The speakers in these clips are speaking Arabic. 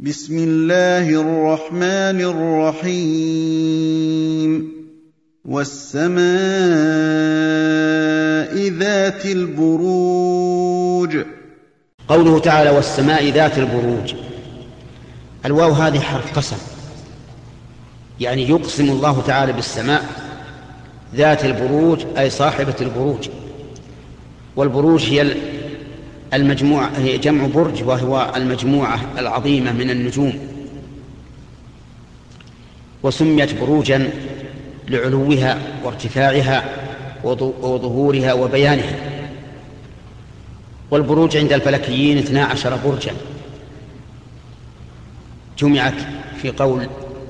بسم الله الرحمن الرحيم. والسماء ذات البروج. قوله تعالى والسماء ذات البروج. الواو هذه حرف قسم. يعني يقسم الله تعالى بالسماء ذات البروج أي صاحبة البروج. والبروج هي المجموعة هي جمع برج وهو المجموعة العظيمة من النجوم. وسميت بروجا لعلوها وارتفاعها وظهورها وبيانها. والبروج عند الفلكيين اثنا عشر برجا. جمعت في قول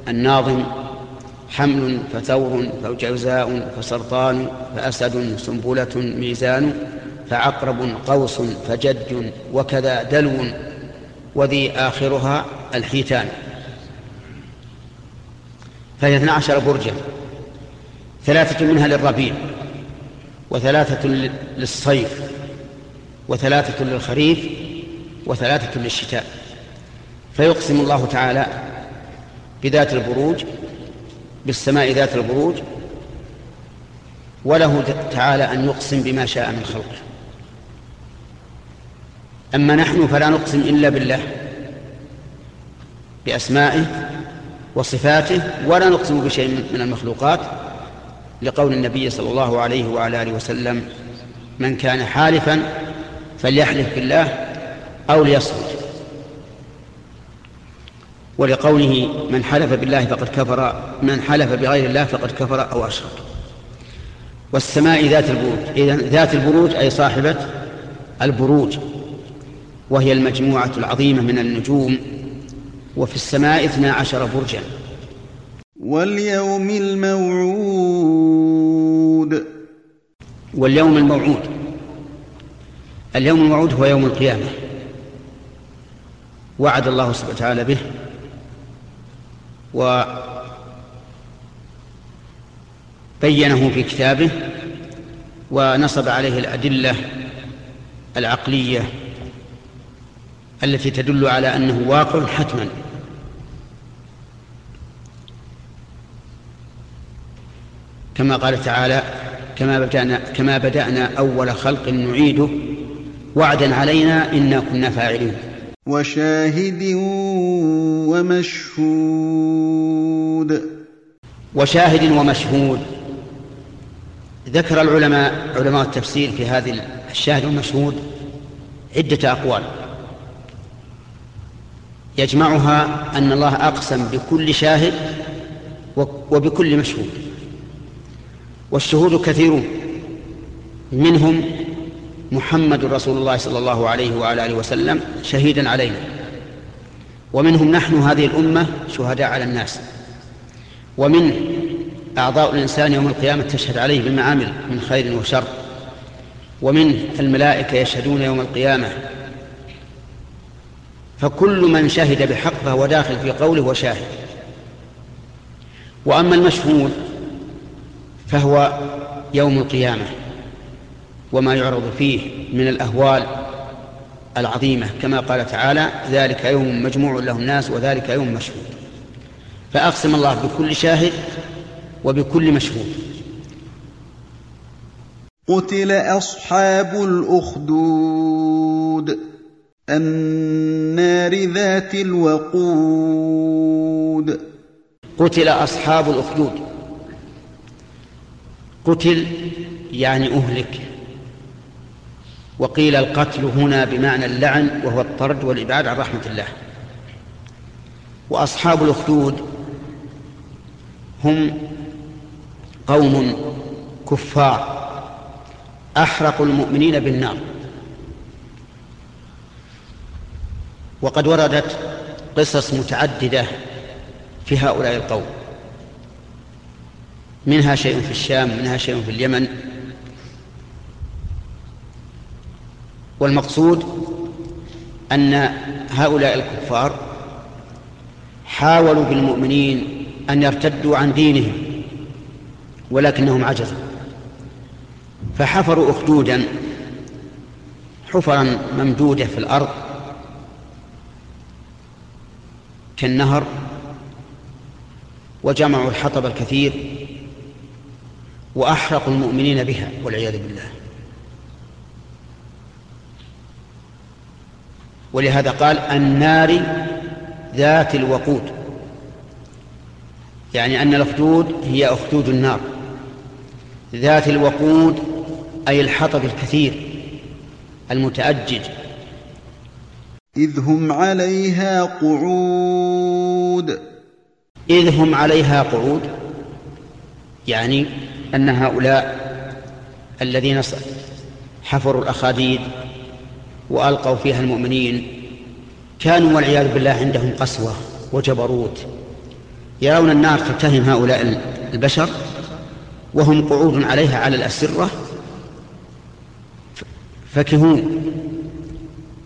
الناظم حمل فثور فجوزاء فسرطان فأسد سنبلة ميزان فعقرب قوس فجد وكذا دلو وذي آخرها الحيتان. فهي اثنا عشر برجا ثلاثة منها للربيع وثلاثة للصيف وثلاثة للخريف وثلاثة للشتاء. فيقسم الله تعالى بذات البروج بالسماء ذات البروج وله تعالى أن يقسم بما شاء من خلقه. أما نحن فلا نقسم إلا بالله بأسمائه وصفاته ولا نقسم بشيء من المخلوقات لقول النبي صلى الله عليه وعلى آله وسلم من كان حالفا فليحلف بالله أو ليصمت. ولقوله من حلف بالله فقد كفر من حلف بغير الله فقد كفر أو أشرك. والسماء ذات البروج إذن ذات البروج أي صاحبة البروج. وهي المجموعة العظيمة من النجوم وفي السماء اثنا عشر برجا. واليوم الموعود. واليوم الموعود. اليوم الموعود هو يوم القيامة. وعد الله سبحانه وتعالى به. وبينه في كتابه. ونصب عليه الأدلة العقلية التي تدل على أنه واقع حتما. كما قال تعالى كما بدأنا, كما بدأنا أول خلق نعيده وعدا علينا إنا كنا فاعلين. وشاهد ومشهود. وشاهد ومشهود. ذكر العلماء علماء التفسير في هذه الشاهد والمشهود عدة أقوال. يجمعها أن الله أقسم بكل شاهد وبكل مشهود. والشهود كثيرون. منهم محمد رسول الله صلى الله عليه وعلى آله وسلم شهيدا علينا. ومنهم نحن هذه الأمة شهداء على الناس. ومن أعضاء الإنسان يوم القيامة تشهد عليه بالمعامل من خير وشر. ومن الملائكة يشهدون يوم القيامة فكل من شهد بحق فهو داخل في قوله وشاهد. وأما المشهود فهو يوم القيامة وما يعرض فيه من الأهوال العظيمة كما قال تعالى ذلك يوم مجموع له الناس وذلك يوم مشهود. فأقسم الله بكل شاهد وبكل مشهود. قتل أصحاب الأخدود. النار ذات الوقود. قتل أصحاب الأخدود. قتل يعني أهلك. وقيل القتل هنا بمعنى اللعن وهو الطرد والإبعاد عن رحمة الله. وأصحاب الأخدود هم قوم كفار. أحرقوا المؤمنين بالنار. وقد وردت قصص متعددة في هؤلاء القوم. منها شيء في الشام منها شيء في اليمن. والمقصود أن هؤلاء الكفار حاولوا بالمؤمنين أن يرتدوا عن دينهم ولكنهم عجزوا. فحفروا أخدودا حفرا ممدودة في الأرض كالنهر وجمعوا الحطب الكثير وأحرقوا المؤمنين بها والعياذ بالله. ولهذا قال النار ذات الوقود يعني أن الأخدود هي أخدود النار. ذات الوقود أي الحطب الكثير المتأجج إذ هم عليها قعود. إذ هم عليها قعود يعني أن هؤلاء الذين حفروا الأخاديد وألقوا فيها المؤمنين كانوا والعياذ بالله عندهم قسوة وجبروت. يرون النار تتهم هؤلاء البشر وهم قعود عليها على الأسرة. فكهون.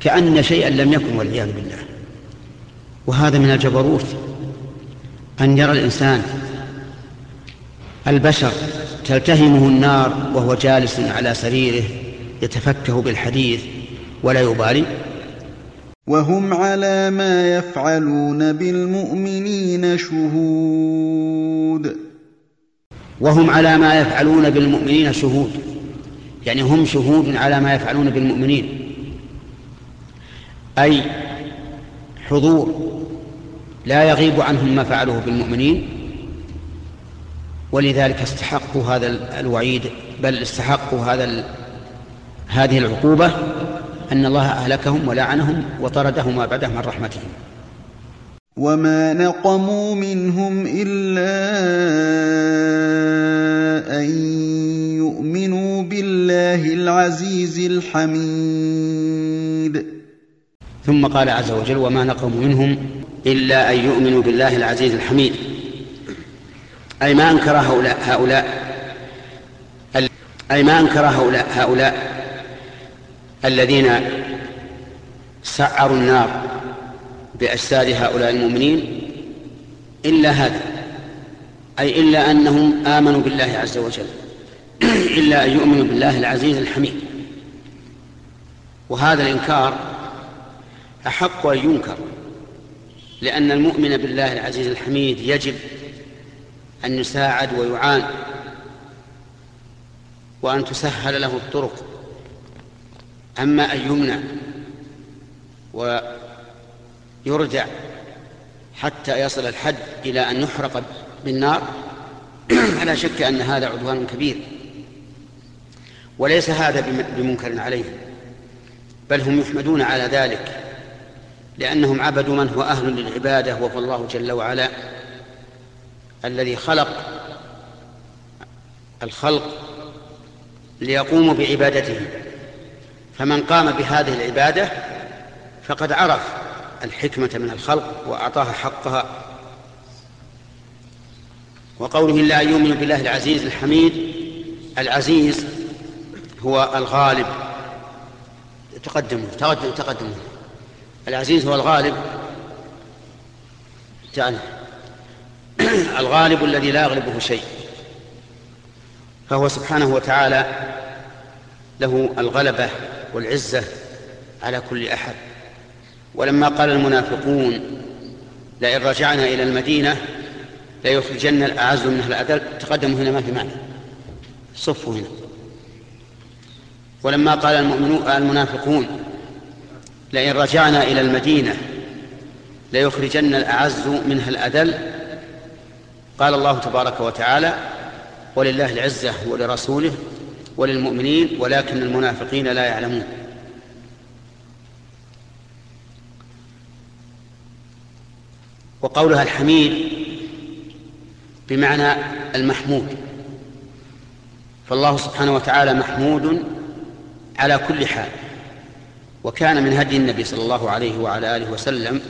كأن شيئا لم يكن والعياذ بالله. وهذا من الجبروت أن يرى الإنسان البشر تلتهمه النار وهو جالس على سريره يتفكه بالحديث ولا يبالي. وهم على ما يفعلون بالمؤمنين شهود. وهم على ما يفعلون بالمؤمنين شهود. يعني هم شهود على ما يفعلون بالمؤمنين. أي حضور لا يغيب عنهم ما فعلوه بالمؤمنين ولذلك استحقوا هذا الوعيد بل استحقوا هذا هذه العقوبة أن الله أهلكهم ولعنهم وطردهم وأبعدهم عن رحمته وما نقموا منهم إلا أن يؤمنوا بالله العزيز الحميد. ثم قال عز وجل وما نقموا منهم إلا أن يؤمنوا بالله العزيز الحميد. أي ما أنكر هؤلاء هؤلاء أي ما أنكر هؤلاء هؤلاء الذين سعروا النار بأجساد هؤلاء المؤمنين إلا هذا. أي إلا أنهم آمنوا بالله عز وجل. إلا أن يؤمنوا بالله العزيز الحميد. وهذا الإنكار أحق أن ينكر لأن المؤمن بالله العزيز الحميد يجب أن يساعد ويعان وأن تسهل له الطرق. أما أن يمنع ويرجع حتى يصل الحد إلى أن يحرق بالنار فلا شك أن هذا عدوان كبير. وليس هذا بمنكر عليهم بل هم يحمدون على ذلك. لأنهم عبدوا من هو أهل للعبادة وهو الله جل وعلا الذي خلق الخلق ليقوموا بعبادته. فمن قام بهذه العبادة فقد عرف الحكمة من الخلق وأعطاها حقها. وقوله لا يؤمن بالله العزيز الحميد العزيز هو الغالب. تقدموا تقدموا تقدموا العزيز هو الغالب. تعالى الغالب الذي لا يغلبه شيء. فهو سبحانه وتعالى له الغلبة والعزة على كل أحد. ولما قال المنافقون لئن رجعنا إلى المدينة ليخرجن الأعز منها الأذل. تقدموا هنا ما في معنى. صفوا هنا. ولما قال المؤمنون المنافقون لئن رجعنا إلى المدينة ليخرجن الأعز منها الأذل. قال الله تبارك وتعالى ولله العزة ولرسوله وللمؤمنين ولكن المنافقين لا يعلمون. وقولها الحميد بمعنى المحمود. فالله سبحانه وتعالى محمود على كل حال. وكان من هدي النبي صلى الله عليه وعلى آله وسلم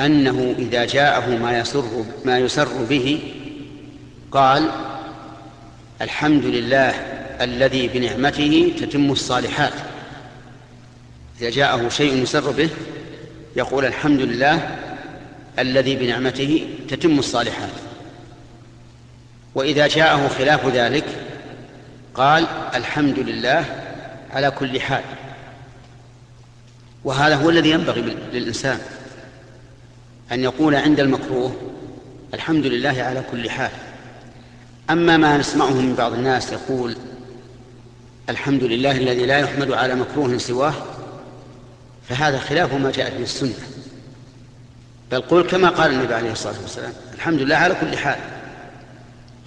أنه إذا جاءه ما يسر ما يسر به قال الحمد لله الذي بنعمته تتم الصالحات. إذا جاءه شيء يسر به يقول الحمد لله الذي بنعمته تتم الصالحات. وإذا جاءه خلاف ذلك قال الحمد لله على كل حال. وهذا هو الذي ينبغي للإنسان أن يقول عند المكروه الحمد لله على كل حال. أما ما نسمعه من بعض الناس يقول الحمد لله الذي لا يحمد على مكروه سواه فهذا خلاف ما جاءت به السنة. بل قل كما قال النبي عليه الصلاة والسلام الحمد لله على كل حال.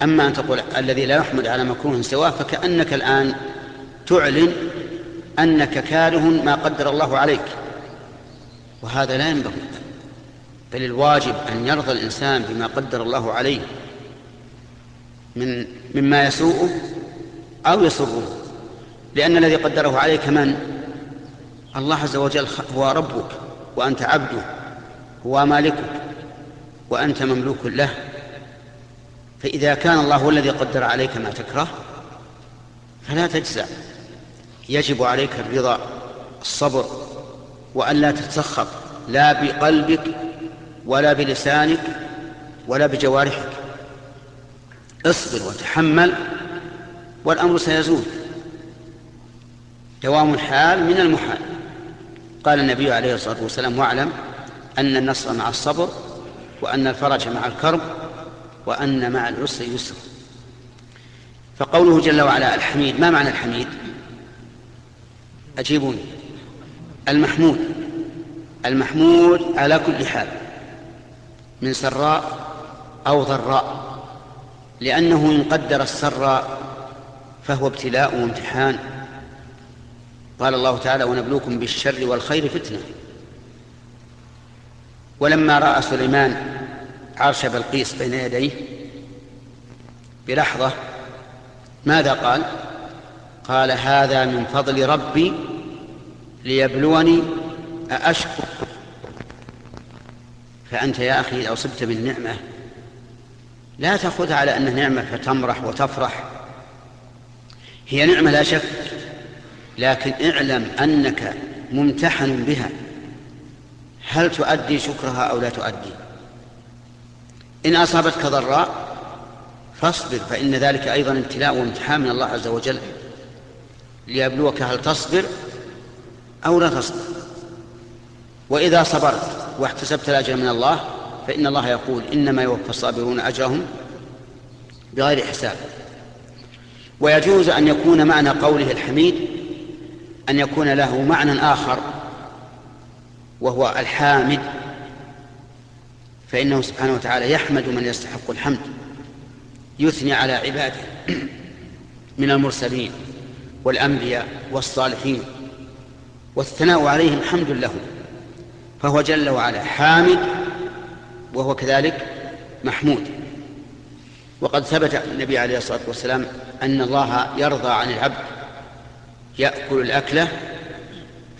أما أن تقول الذي لا يحمد على مكروه سواه فكأنك الآن تعلن أنك كاره ما قدر الله عليك. وهذا لا ينبغي. بل الواجب أن يرضى الإنسان بما قدر الله عليه من مما يسوءه أو يسره. لأن الذي قدره عليك من؟ الله عز وجل هو ربك وأنت عبده هو مالكك وأنت مملوك له. فإذا كان الله هو الذي قدر عليك ما تكره فلا تجزع. يجب عليك الرضا الصبر وأن لا تتسخط لا بقلبك ولا بلسانك ولا بجوارحك. اصبر وتحمل والأمر سيزول. دوام الحال من المحال. قال النبي عليه الصلاة والسلام واعلم أن النصر مع الصبر وأن الفرج مع الكرب وأن مع العسر يسر. فقوله جل وعلا الحميد. ما معنى الحميد؟ أجيبوني. المحمود. المحمود على كل حال. من سراء أو ضراء. لأنه إن قدر السراء فهو ابتلاء وامتحان. قال الله تعالى ونبلوكم بالشر والخير فتنة. ولما رأى سليمان عرش بلقيس بين يديه بلحظة ماذا قال؟ قال هذا من فضل ربي ليبلوني أأشكر فأنت يا أخي إذا أصبت بالنعمة لا تأخذها على أنها نعمة فتمرح وتفرح. هي نعمة لا شك لكن اعلم أنك ممتحن بها. هل تؤدي شكرها أو لا تؤدي؟ إن أصابتك ضراء فاصبر فإن ذلك أيضا ابتلاء وامتحان من الله عز وجل. ليبلوك هل تصبر أو لا تصبر. وإذا صبرت واحتسبت الأجر من الله فإن الله يقول إنما يوفى الصابرون أجرهم بغير حساب. ويجوز أن يكون معنى قوله الحميد أن يكون له معنى آخر وهو الحامد. فإنه سبحانه وتعالى يحمد من يستحق الحمد يثني على عباده من المرسلين. والأنبياء والصالحين والثناء عليهم حمد له فهو جل وعلا حامد وهو كذلك محمود. وقد ثبت النبي عليه الصلاة والسلام أن الله يرضى عن العبد يأكل الأكلة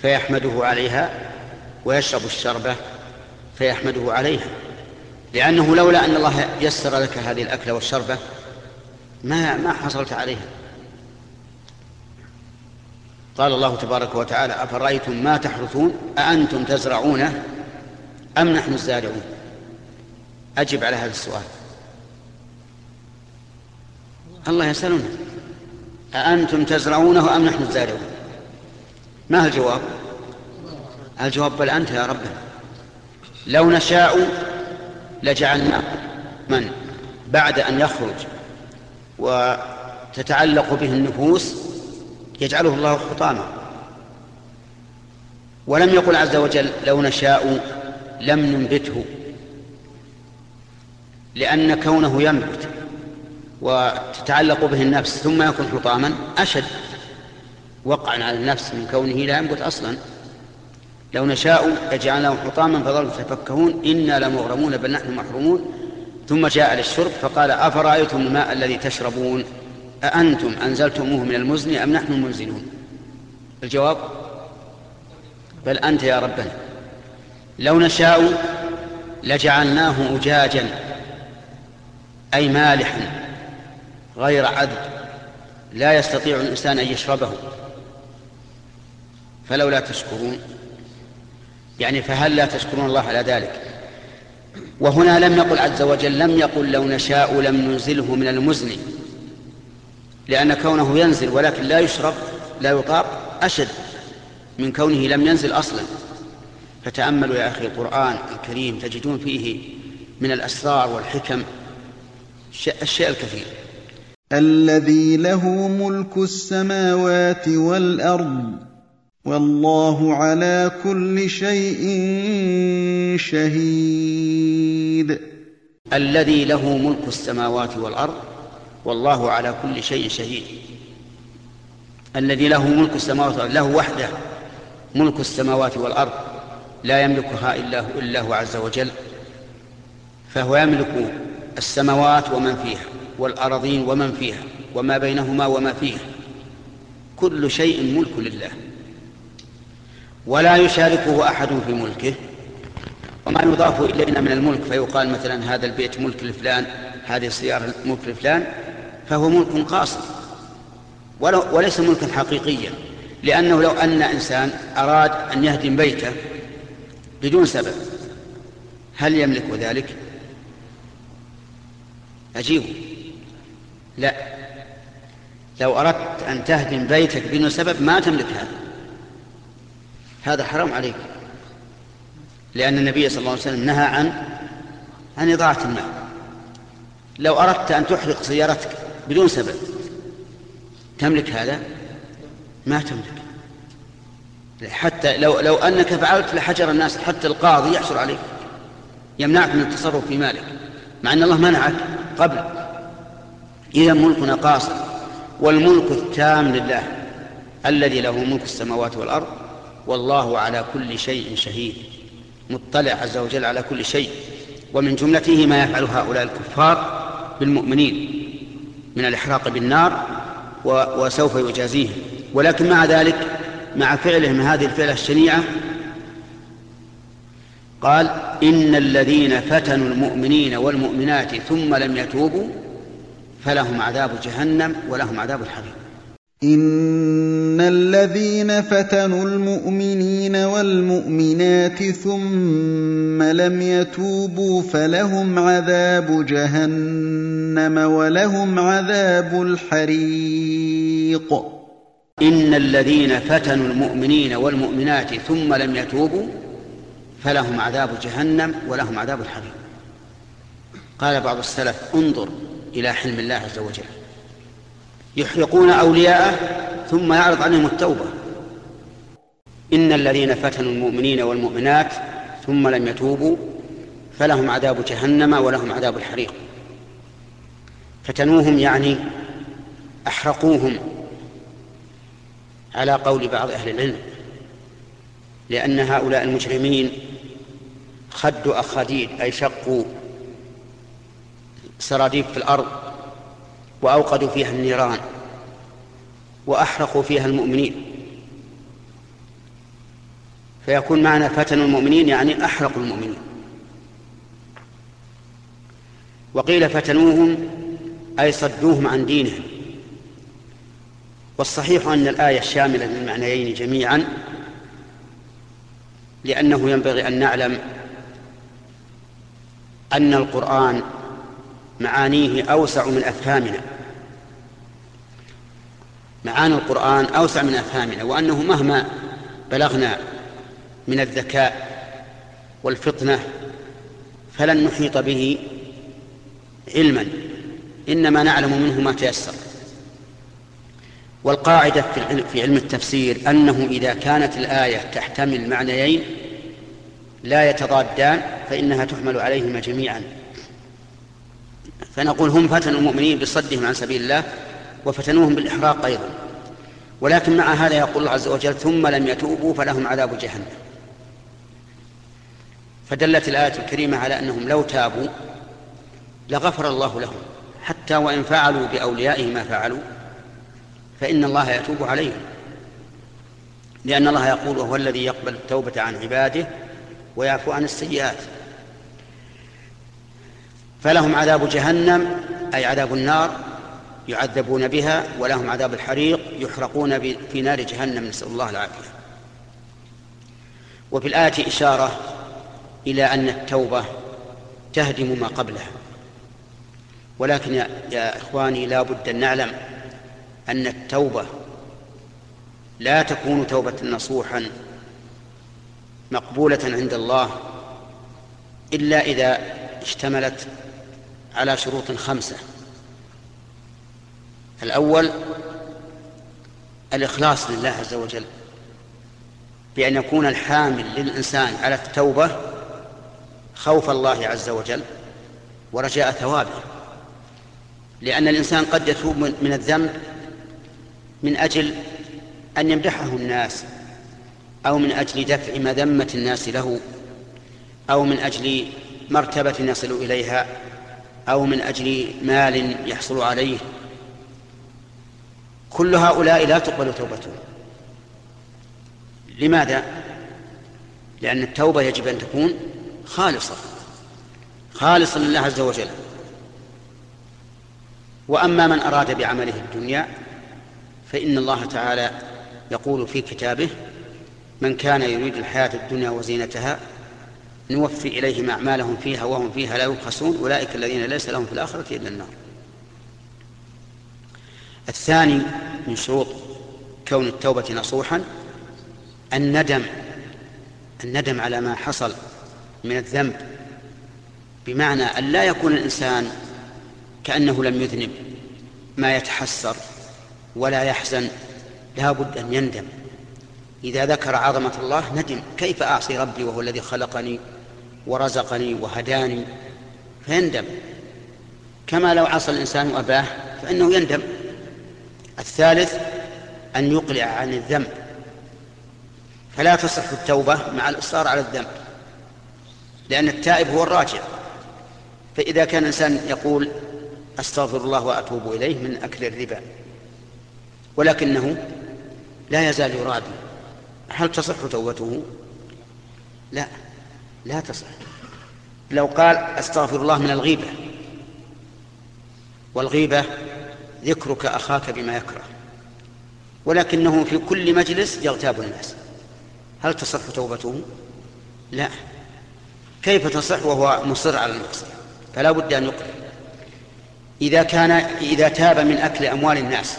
فيحمده عليها ويشرب الشربة فيحمده عليها لأنه لولا أن الله يسر لك هذه الأكلة والشربة ما ما حصلت عليها. قال الله تبارك وتعالى أفرأيتم ما تحرثون؟ أأنتم تزرعونه أم نحن الزارعون؟ أجب على هذا السؤال. الله يسألنا. أأنتم تزرعونه أم نحن الزارعون؟ ما الجواب؟ الجواب بل أنت يا ربنا لو نشاء لجعلناه من؟ بعد أن يخرج وتتعلق به النفوس يجعله الله حطاما ولم يقل عز وجل لو نشاء لم ننبته لأن كونه ينبت وتتعلق به النفس ثم يكون حطاما أشد. وقعا على النفس من كونه لا ينبت أصلا. لو نشاء لجعلناه حطاما فظلوا تفكهون إنا لمغرمون بل نحن محرومون. ثم جاء للشرب فقال أفرأيتم الماء الذي تشربون؟ أأنتم أنزلتموه من المزن أم نحن المنزلون الجواب بل أنت يا ربنا لو نشاء لجعلناه أجاجا أي مالحا غير عذب لا يستطيع الإنسان أن يشربه. فلولا تشكرون يعني فهل لا تشكرون الله على ذلك؟ وهنا لم يقل عز وجل لم يقل لو نشاء لم ننزله من المزن. لأن كونه ينزل ولكن لا يشرب لا يطاق أشد من كونه لم ينزل أصلا. فتأملوا يا أخي القرآن الكريم تجدون فيه من الأسرار والحكم الشيء الكثير. الذي له ملك السماوات والأرض والله على كل شيء شهيد. الذي له ملك السماوات والأرض والله على كل شيء شهيد. الذي له ملك السماوات والأرض له وحده ملك السماوات والأرض لا يملكها إلا هو, إلا هو عز وجل فهو يملك السماوات ومن فيها والأراضين ومن فيها وما بينهما وما فيها. كل شيء ملك لله. ولا يشاركه أحد في ملكه. وما يضاف إلينا من الملك فيقال مثلا هذا البيت ملك لفلان هذه السيارة ملك لفلان فهو ملك قاصر. وليس ملكا حقيقيا. لأنه لو أن إنسان أراد أن يهدم بيته بدون سبب هل يملك ذلك؟ أجيبه لا. لو أردت أن تهدم بيتك بدون سبب ما تملك هذا. هذا حرام عليك. لأن النبي صلى الله عليه وسلم نهى عن عن إضاعة المال. لو أردت أن تحرق سيارتك بدون سبب. تملك هذا؟ ما تملك. حتى لو لو أنك فعلت لحجر الناس حتى القاضي يحصل عليك. يمنعك من التصرف في مالك. مع أن الله منعك قبل. إذا ملكنا قاصر. والملك التام لله. الذي له ملك السماوات والأرض. والله على كل شيء شهيد. مطلع عز وجل على كل شيء. ومن جملته ما يفعل هؤلاء الكفار بالمؤمنين. من الإحراق بالنار وسوف يجازيهم ولكن مع ذلك مع فعلهم هذه الفعلة الشنيعة قال إن الذين فتنوا المؤمنين والمؤمنات ثم لم يتوبوا فلهم عذاب جهنم ولهم عذاب الحريق. إن الذين فتنوا المؤمنين والمؤمنات ثم لم يتوبوا فلهم عذاب جهنم ولهم عذاب الحريق إن الذين فتنوا المؤمنين والمؤمنات ثم لم يتوبوا فلهم عذاب جهنم ولهم عذاب الحريق. قال بعض السلف انظر إلى حلم الله عز وجل. يحرقون أولياءه ثم يعرض عليهم التوبة. إن الذين فتنوا المؤمنين والمؤمنات ثم لم يتوبوا فلهم عذاب جهنم ولهم عذاب الحريق. فتنوهم يعني أحرقوهم على قول بعض أهل العلم لأن هؤلاء المجرمين خدوا أخاديد أي شقوا سراديب في الأرض وأوقدوا فيها النيران وأحرقوا فيها المؤمنين. فيكون معنى فتنوا المؤمنين يعني أحرقوا المؤمنين. وقيل فتنوهم أي صدوهم عن دينهم. والصحيح أن الآية شاملة للمعنيين جميعا لأنه ينبغي أن نعلم أن القرآن معانيه أوسع من أفهامنا. معاني القرآن أوسع من أفهامنا وأنه مهما بلغنا من الذكاء والفطنة فلن نحيط به علما إنما نعلم منه ما تيسر. والقاعدة في علم التفسير أنه إذا كانت الآية تحتمل معنيين لا يتضادان فإنها تحمل عليهما جميعا. فنقول هم فتنوا المؤمنين بصدهم عن سبيل الله وفتنوهم بالإحراق أيضا. ولكن مع هذا يقول الله عز وجل ثم لم يتوبوا فلهم عذاب جهنم. فدلت الآية الكريمة على أنهم لو تابوا لغفر الله لهم. حتى وإن فعلوا بأوليائهم ما فعلوا فإن الله يتوب عليهم. لأن الله يقول وهو الذي يقبل التوبة عن عباده ويعفو عن السيئات. فلهم عذاب جهنم أي عذاب النار يعذبون بها ولهم عذاب الحريق يحرقون في نار جهنم. نسأل الله العافية. وفي الآية إشارة إلى أن التوبة تهدم ما قبلها. ولكن يا, إخواني لا بد أن نعلم أن التوبة لا تكون توبة نصوحا مقبولة عند الله إلا إذا اشتملت على شروط خمسة. الأول الإخلاص لله عز وجل بأن يكون الحامل للإنسان على التوبة خوف الله عز وجل ورجاء ثوابه. لأن الإنسان قد يتوب من الذنب من أجل أن يمدحه الناس أو من أجل دفع مذمة الناس له أو من أجل مرتبة يصل إليها أو من أجل مال يحصل عليه. كل هؤلاء لا تقبل توبتهم لماذا؟ لأن التوبة يجب أن تكون خالصة. خالصا لله عز وجل. وأما من أراد بعمله الدنيا فإن الله تعالى يقول في كتابه من كان يريد الحياة الدنيا وزينتها نوفي إليهم أعمالهم فيها وهم فيها لا يبخسون. أولئك الذين ليس لهم في الآخرة إلا النار. الثاني من شروط كون التوبة نصوحا الندم الندم على ما حصل من الذنب بمعنى أن لا يكون الإنسان كأنه لم يذنب ما يتحسر ولا يحزن لا بد أن يندم. إذا ذكر عظمة الله ندم. كيف أعصي ربي وهو الذي خلقني ورزقني وهداني؟ فيندم. كما لو عصى الإنسان أباه فإنه يندم. الثالث أن يقلع عن الذنب فلا تصح التوبة مع الإصرار على الذنب لأن التائب هو الراجع. فإذا كان الإنسان يقول أستغفر الله وأتوب إليه من أكل الربا ولكنه لا يزال يرابي هل تصح توبته؟ لا لا تصح. لو قال أستغفر الله من الغيبة والغيبة ذكرك أخاك بما يكره. ولكنه في كل مجلس يغتاب الناس. هل تصح توبته؟ لا. كيف تصح وهو مصر على المعصيه فلا بد أن يقرأ. إذا كان إذا تاب من أكل أموال الناس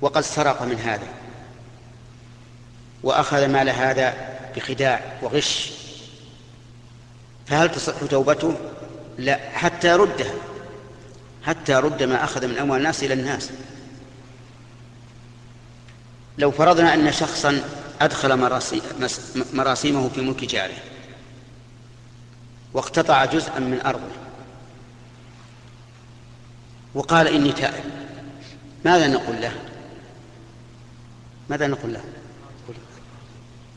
وقد سرق من هذا وأخذ مال هذا بخداع وغش فهل تصح توبته؟ لا حتى يردها. حتى يرد ما أخذ من أموال الناس إلى الناس. لو فرضنا أن شخصا أدخل مراسيمه في ملك جاره واقتطع جزءا من أرضه وقال إني تائب ماذا نقول له؟ ماذا نقول له؟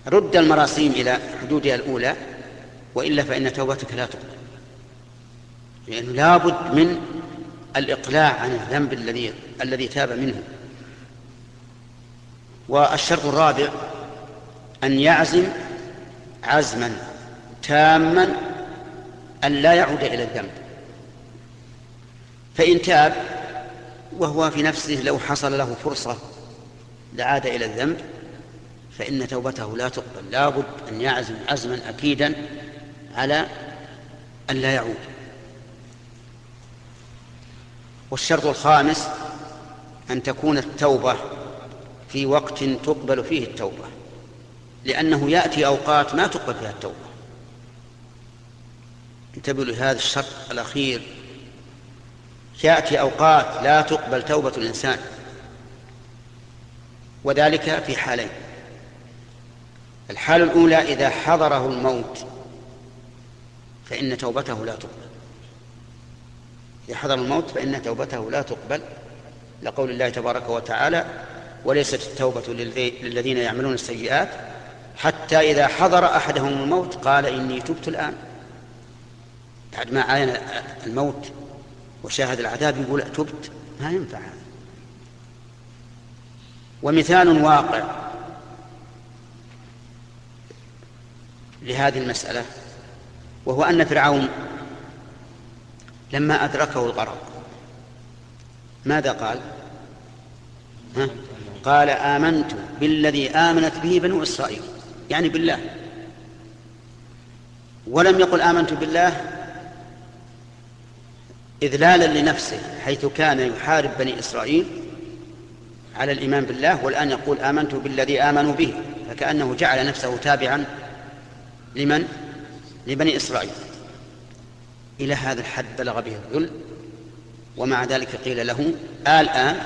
رد المراسيم إلى حدودها الأولى وإلا فإن توبتك لا تقبل لأنه لابد من الإقلاع عن الذنب الذي الذي تاب منه. والشرط الرابع أن يعزم عزما تاما أن لا يعود إلى الذنب. فإن تاب وهو في نفسه لو حصل له فرصة لعاد إلى الذنب فإن توبته لا تقبل. لا بد أن يعزم عزما أكيدا على أن لا يعود. والشرط الخامس أن تكون التوبة في وقت تقبل فيه التوبة لأنه يأتي أوقات ما تقبل فيها التوبة. انتبهوا لهذا الشرط الأخير. يأتي أوقات لا تقبل توبة الإنسان وذلك في حالين. الحالة الأولى إذا حضره الموت فإن توبته لا تقبل. إذا حضر الموت فإن توبته لا تقبل لقول الله تبارك وتعالى وليست التوبة للذين يعملون السيئات حتى إذا حضر أحدهم الموت قال إني تبت الآن. بعد ما عاين الموت وشاهد العذاب يقول تبت. ما ينفع هذا. ومثال واقع لهذه المسألة وهو أن فرعون لما أدركه الغرق ماذا قال ها؟ قال آمنت بالذي آمنت به بنو إسرائيل يعني بالله ولم يقل آمنت بالله إذلالا لنفسه حيث كان يحارب بني إسرائيل على الإيمان بالله والآن يقول آمنت بالذي آمنوا به فكأنه جعل نفسه تابعا لمن؟ لبني إسرائيل إلى هذا الحد بلغ به الذل ومع ذلك قيل له الآن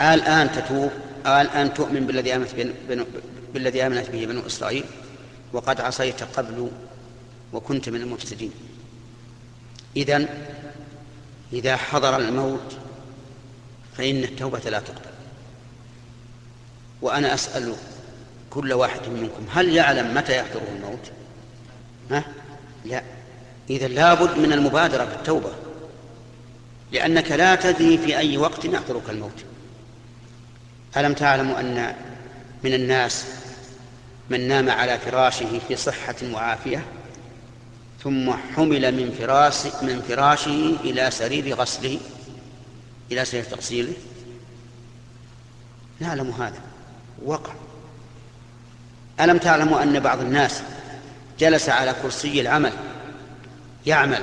الآن تتوب الآن تؤمن بالذي آمنت بالذي آمنت به بنو إسرائيل وقد عصيت قبل وكنت من المفسدين إذن إذا حضر الموت فإن التوبة لا تقبل وأنا أسأل كل واحد منكم هل يعلم متى يحضره الموت؟ ها؟ لا إذا لابد من المبادرة بالتوبة لأنك لا تدري في أي وقت يحضرك الموت. ألم تعلموا أن من الناس من نام على فراشه في صحة وعافية ثم حمل من فراش من فراشه إلى سرير غسله إلى سرير تغسيله؟ نعلم هذا. وقع. ألم تعلموا أن بعض الناس جلس على كرسي العمل؟ يعمل.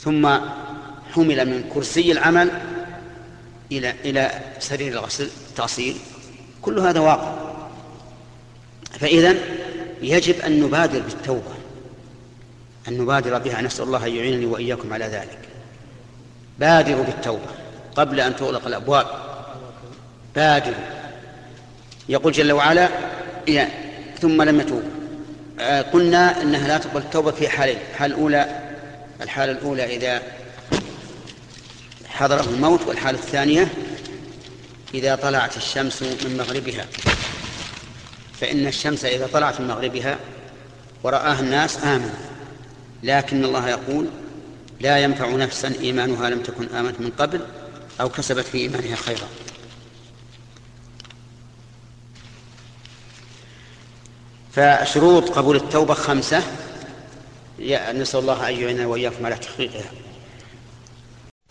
ثم حمل من كرسي العمل إلى إلى سرير الغسل التغسيل. كل هذا واقع. فإذا يجب أن نبادر بالتوبة أن نبادر بها. نسأل الله أن يعينني وإياكم على ذلك. بادروا بالتوبة قبل أن تغلق الأبواب. بادروا. يقول جل وعلا ثم لم يتوبوا. قلنا إنها لا تقبل التوبة في حالين الحاله الأولى. الحاله الأولى إذا حضره الموت والحاله الثانية إذا طلعت الشمس من مغربها. فإن الشمس إذا طلعت من مغربها ورآها الناس آمنوا. لكن الله يقول لا ينفع نفسا إيمانها لم تكن آمنت من قبل أو كسبت في إيمانها خيرا. فشروط قبول التوبة خمسة. نسأل الله أن يعيننا وإياكم على تحقيقها.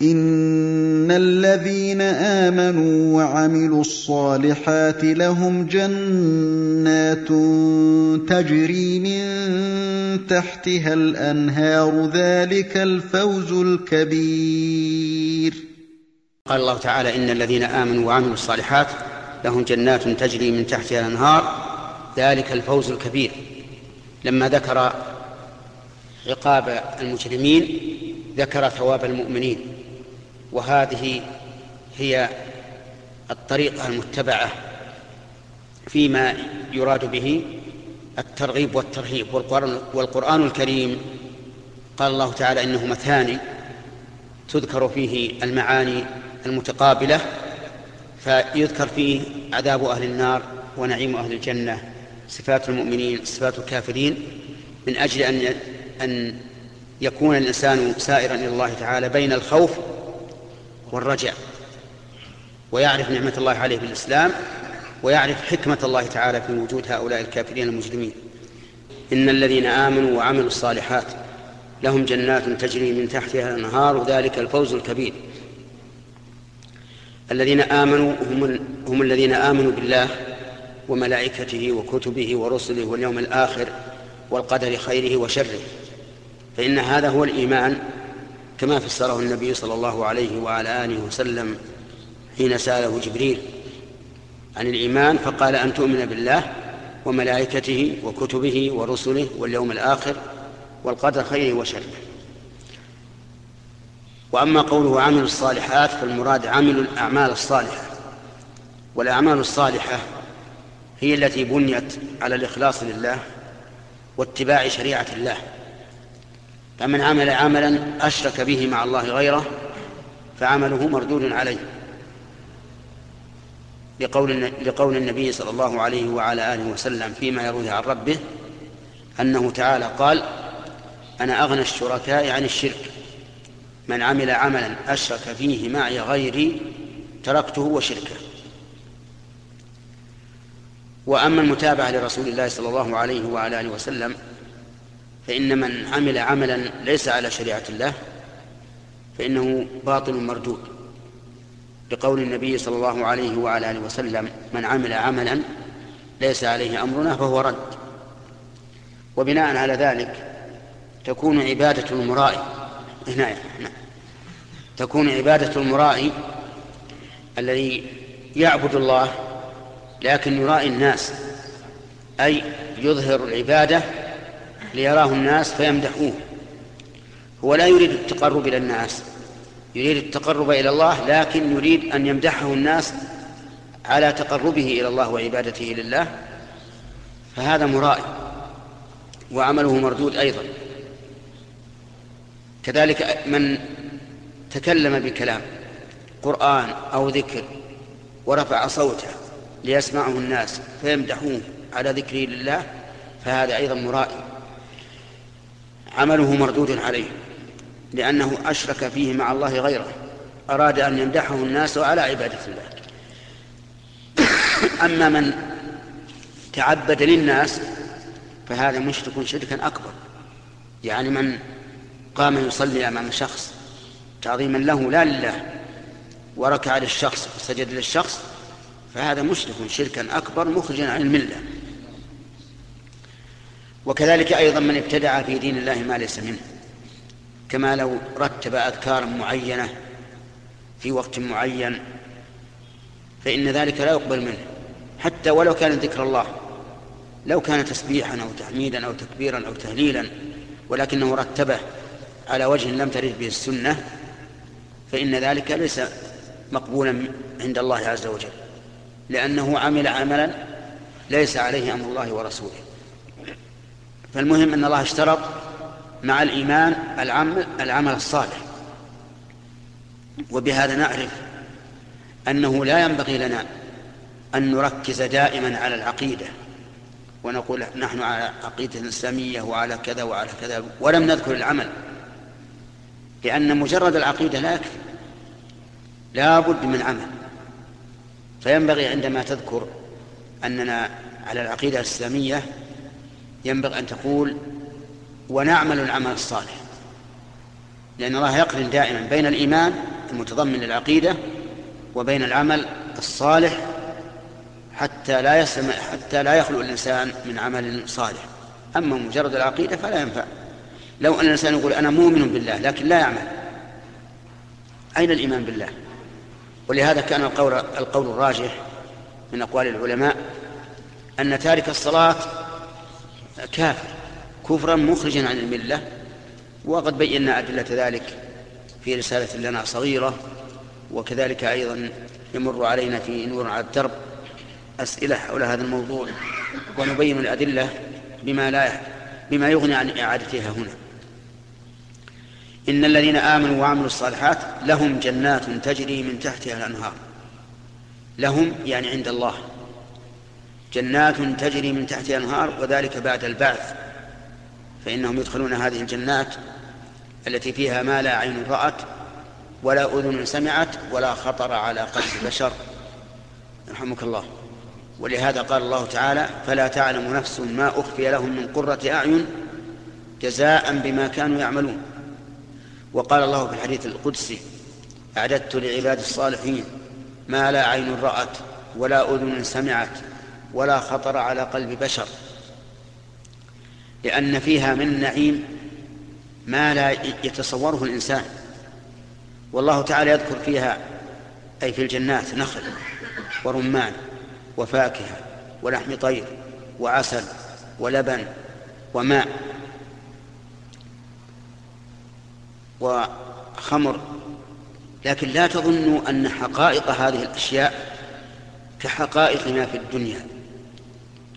إن الذين آمنوا وعملوا الصالحات لهم جنات تجري من تحتها الأنهار ذلك الفوز الكبير. قال الله تعالى إن الذين آمنوا وعملوا الصالحات لهم جنات تجري من تحتها الأنهار ذلك الفوز الكبير لما ذكر عقاب المجرمين ذكر ثواب المؤمنين. وهذه هي الطريقة المتبعة فيما يراد به الترغيب والترهيب. والقرآن, والقرآن الكريم قال الله تعالى إنه مثاني تذكر فيه المعاني المتقابلة فيذكر فيه عذاب أهل النار ونعيم أهل الجنة. صفات المؤمنين صفات الكافرين من أجل أن أن يكون الإنسان سائرا إلى الله تعالى بين الخوف والرجع ويعرف نعمة الله عليه بالإسلام ويعرف حكمة الله تعالى في وجود هؤلاء الكافرين المجرمين. إن الذين آمنوا وعملوا الصالحات لهم جنات تجري من تحتها الأنهار ذلك الفوز الكبير. الذين آمنوا هم, هم الذين آمنوا بالله وملائكته وكتبه ورسله واليوم الآخر والقدر خيره وشره. فإن هذا هو الإيمان كما فسره النبي صلى الله عليه وعلى آله وسلم حين سأله جبريل عن الإيمان فقال أن تؤمن بالله وملائكته وكتبه ورسله واليوم الآخر والقدر خيره وشره. وأما قوله عملوا الصالحات فالمراد عملوا الأعمال الصالحة. والأعمال الصالحة هي التي بنيت على الإخلاص لله واتباع شريعة الله. فمن عمل عملا أشرك به مع الله غيره فعمله مردود عليه. لقول, لقول النبي صلى الله عليه وعلى آله وسلم فيما يروي عن ربه أنه تعالى قال أنا أغنى الشركاء عن الشرك. من عمل عملا أشرك فيه معي غيري تركته وشركه. وأما المتابعة لرسول الله صلى الله عليه وعلى آله وسلم فإن من عمل عملا ليس على شريعة الله فإنه باطل مردود. لقول النبي صلى الله عليه وعلى آله وسلم من عمل عملا ليس عليه أمرنا فهو رد. وبناء على ذلك تكون عبادة المرائي هنا تكون عبادة المرائي الذي يعبد الله لكن يرائي الناس أي يظهر العبادة ليراه الناس فيمدحوه. هو لا يريد التقرب إلى الناس يريد التقرب إلى الله لكن يريد أن يمدحه الناس على تقربه إلى الله وعبادته لله فهذا مرائي وعمله مردود أيضا. كذلك من تكلم بكلام قرآن أو ذكر ورفع صوته ليسمعه الناس فيمدحوه على ذكره لله فهذا أيضا مرائي. عمله مردود عليه لأنه أشرك فيه مع الله غيره أراد أن يمدحه الناس على عبادة الله. أما من تعبد للناس فهذا مشرك شركا أكبر. يعني من قام يصلي أمام شخص تعظيما له لا لله وركع للشخص وسجد للشخص فهذا مشرك شركا أكبر مخرجا عن الملة. وكذلك أيضا من ابتدع في دين الله ما ليس منه. كما لو رتب أذكارا معينة في وقت معين فإن ذلك لا يقبل منه. حتى ولو كان ذكر الله لو كان تسبيحا أو تحميدا أو تكبيرا أو تهليلا ولكنه رتبه على وجه لم ترد به السنة فإن ذلك ليس مقبولا عند الله عز وجل. لأنه عمل عملا ليس عليه أمر الله ورسوله. فالمهم أن الله اشترط مع الإيمان العمل, العمل الصالح. وبهذا نعرف أنه لا ينبغي لنا أن نركز دائما على العقيدة ونقول نحن على عقيدة إسلامية وعلى كذا وعلى كذا ولم نذكر العمل لأن مجرد العقيدة لا يكفي. لا بد من عمل. فينبغي عندما تذكر أننا على العقيدة الإسلامية ينبغي أن تقول ونعمل العمل الصالح لأن الله يقرن دائما بين الإيمان المتضمن للعقيدة وبين العمل الصالح حتى لا يسلم حتى لا يخلو الإنسان من عمل صالح. أما مجرد العقيدة فلا ينفع. لو أن الإنسان يقول أنا مؤمن بالله لكن لا يعمل أين الإيمان بالله؟ ولهذا كان القول, القول الراجح من أقوال العلماء أن تارك الصلاة كافر كفرا مخرجا عن الملة وقد بينا أدلة ذلك في رسالة لنا صغيرة وكذلك أيضا يمر علينا في نور على الدرب أسئلة حول هذا الموضوع ونبين الأدلة بما لا بما يغني عن إعادتها هنا. إن الذين آمنوا وعملوا الصالحات لهم جنات تجري من تحتها الأنهار. لهم يعني عند الله. جنات تجري من تحتها الأنهار وذلك بعد البعث. فإنهم يدخلون هذه الجنات التي فيها ما لا عين رأت ولا أذن سمعت ولا خطر على قلب بشر. يرحمك الله. ولهذا قال الله تعالى فلا تعلم نفس ما أخفي لهم من قرة أعين جزاء بما كانوا يعملون. وقال الله في الحديث القدسي أعددت لعباد الصالحين ما لا عين رأت ولا أذن سمعت ولا خطر على قلب بشر لأن فيها من النعيم ما لا يتصوره الإنسان والله تعالى يذكر فيها أي في الجنات نخل ورمان وفاكهة ولحم طير وعسل ولبن وماء وخمر. لكن لا تظنوا أن حقائق هذه الأشياء كحقائق ما في الدنيا.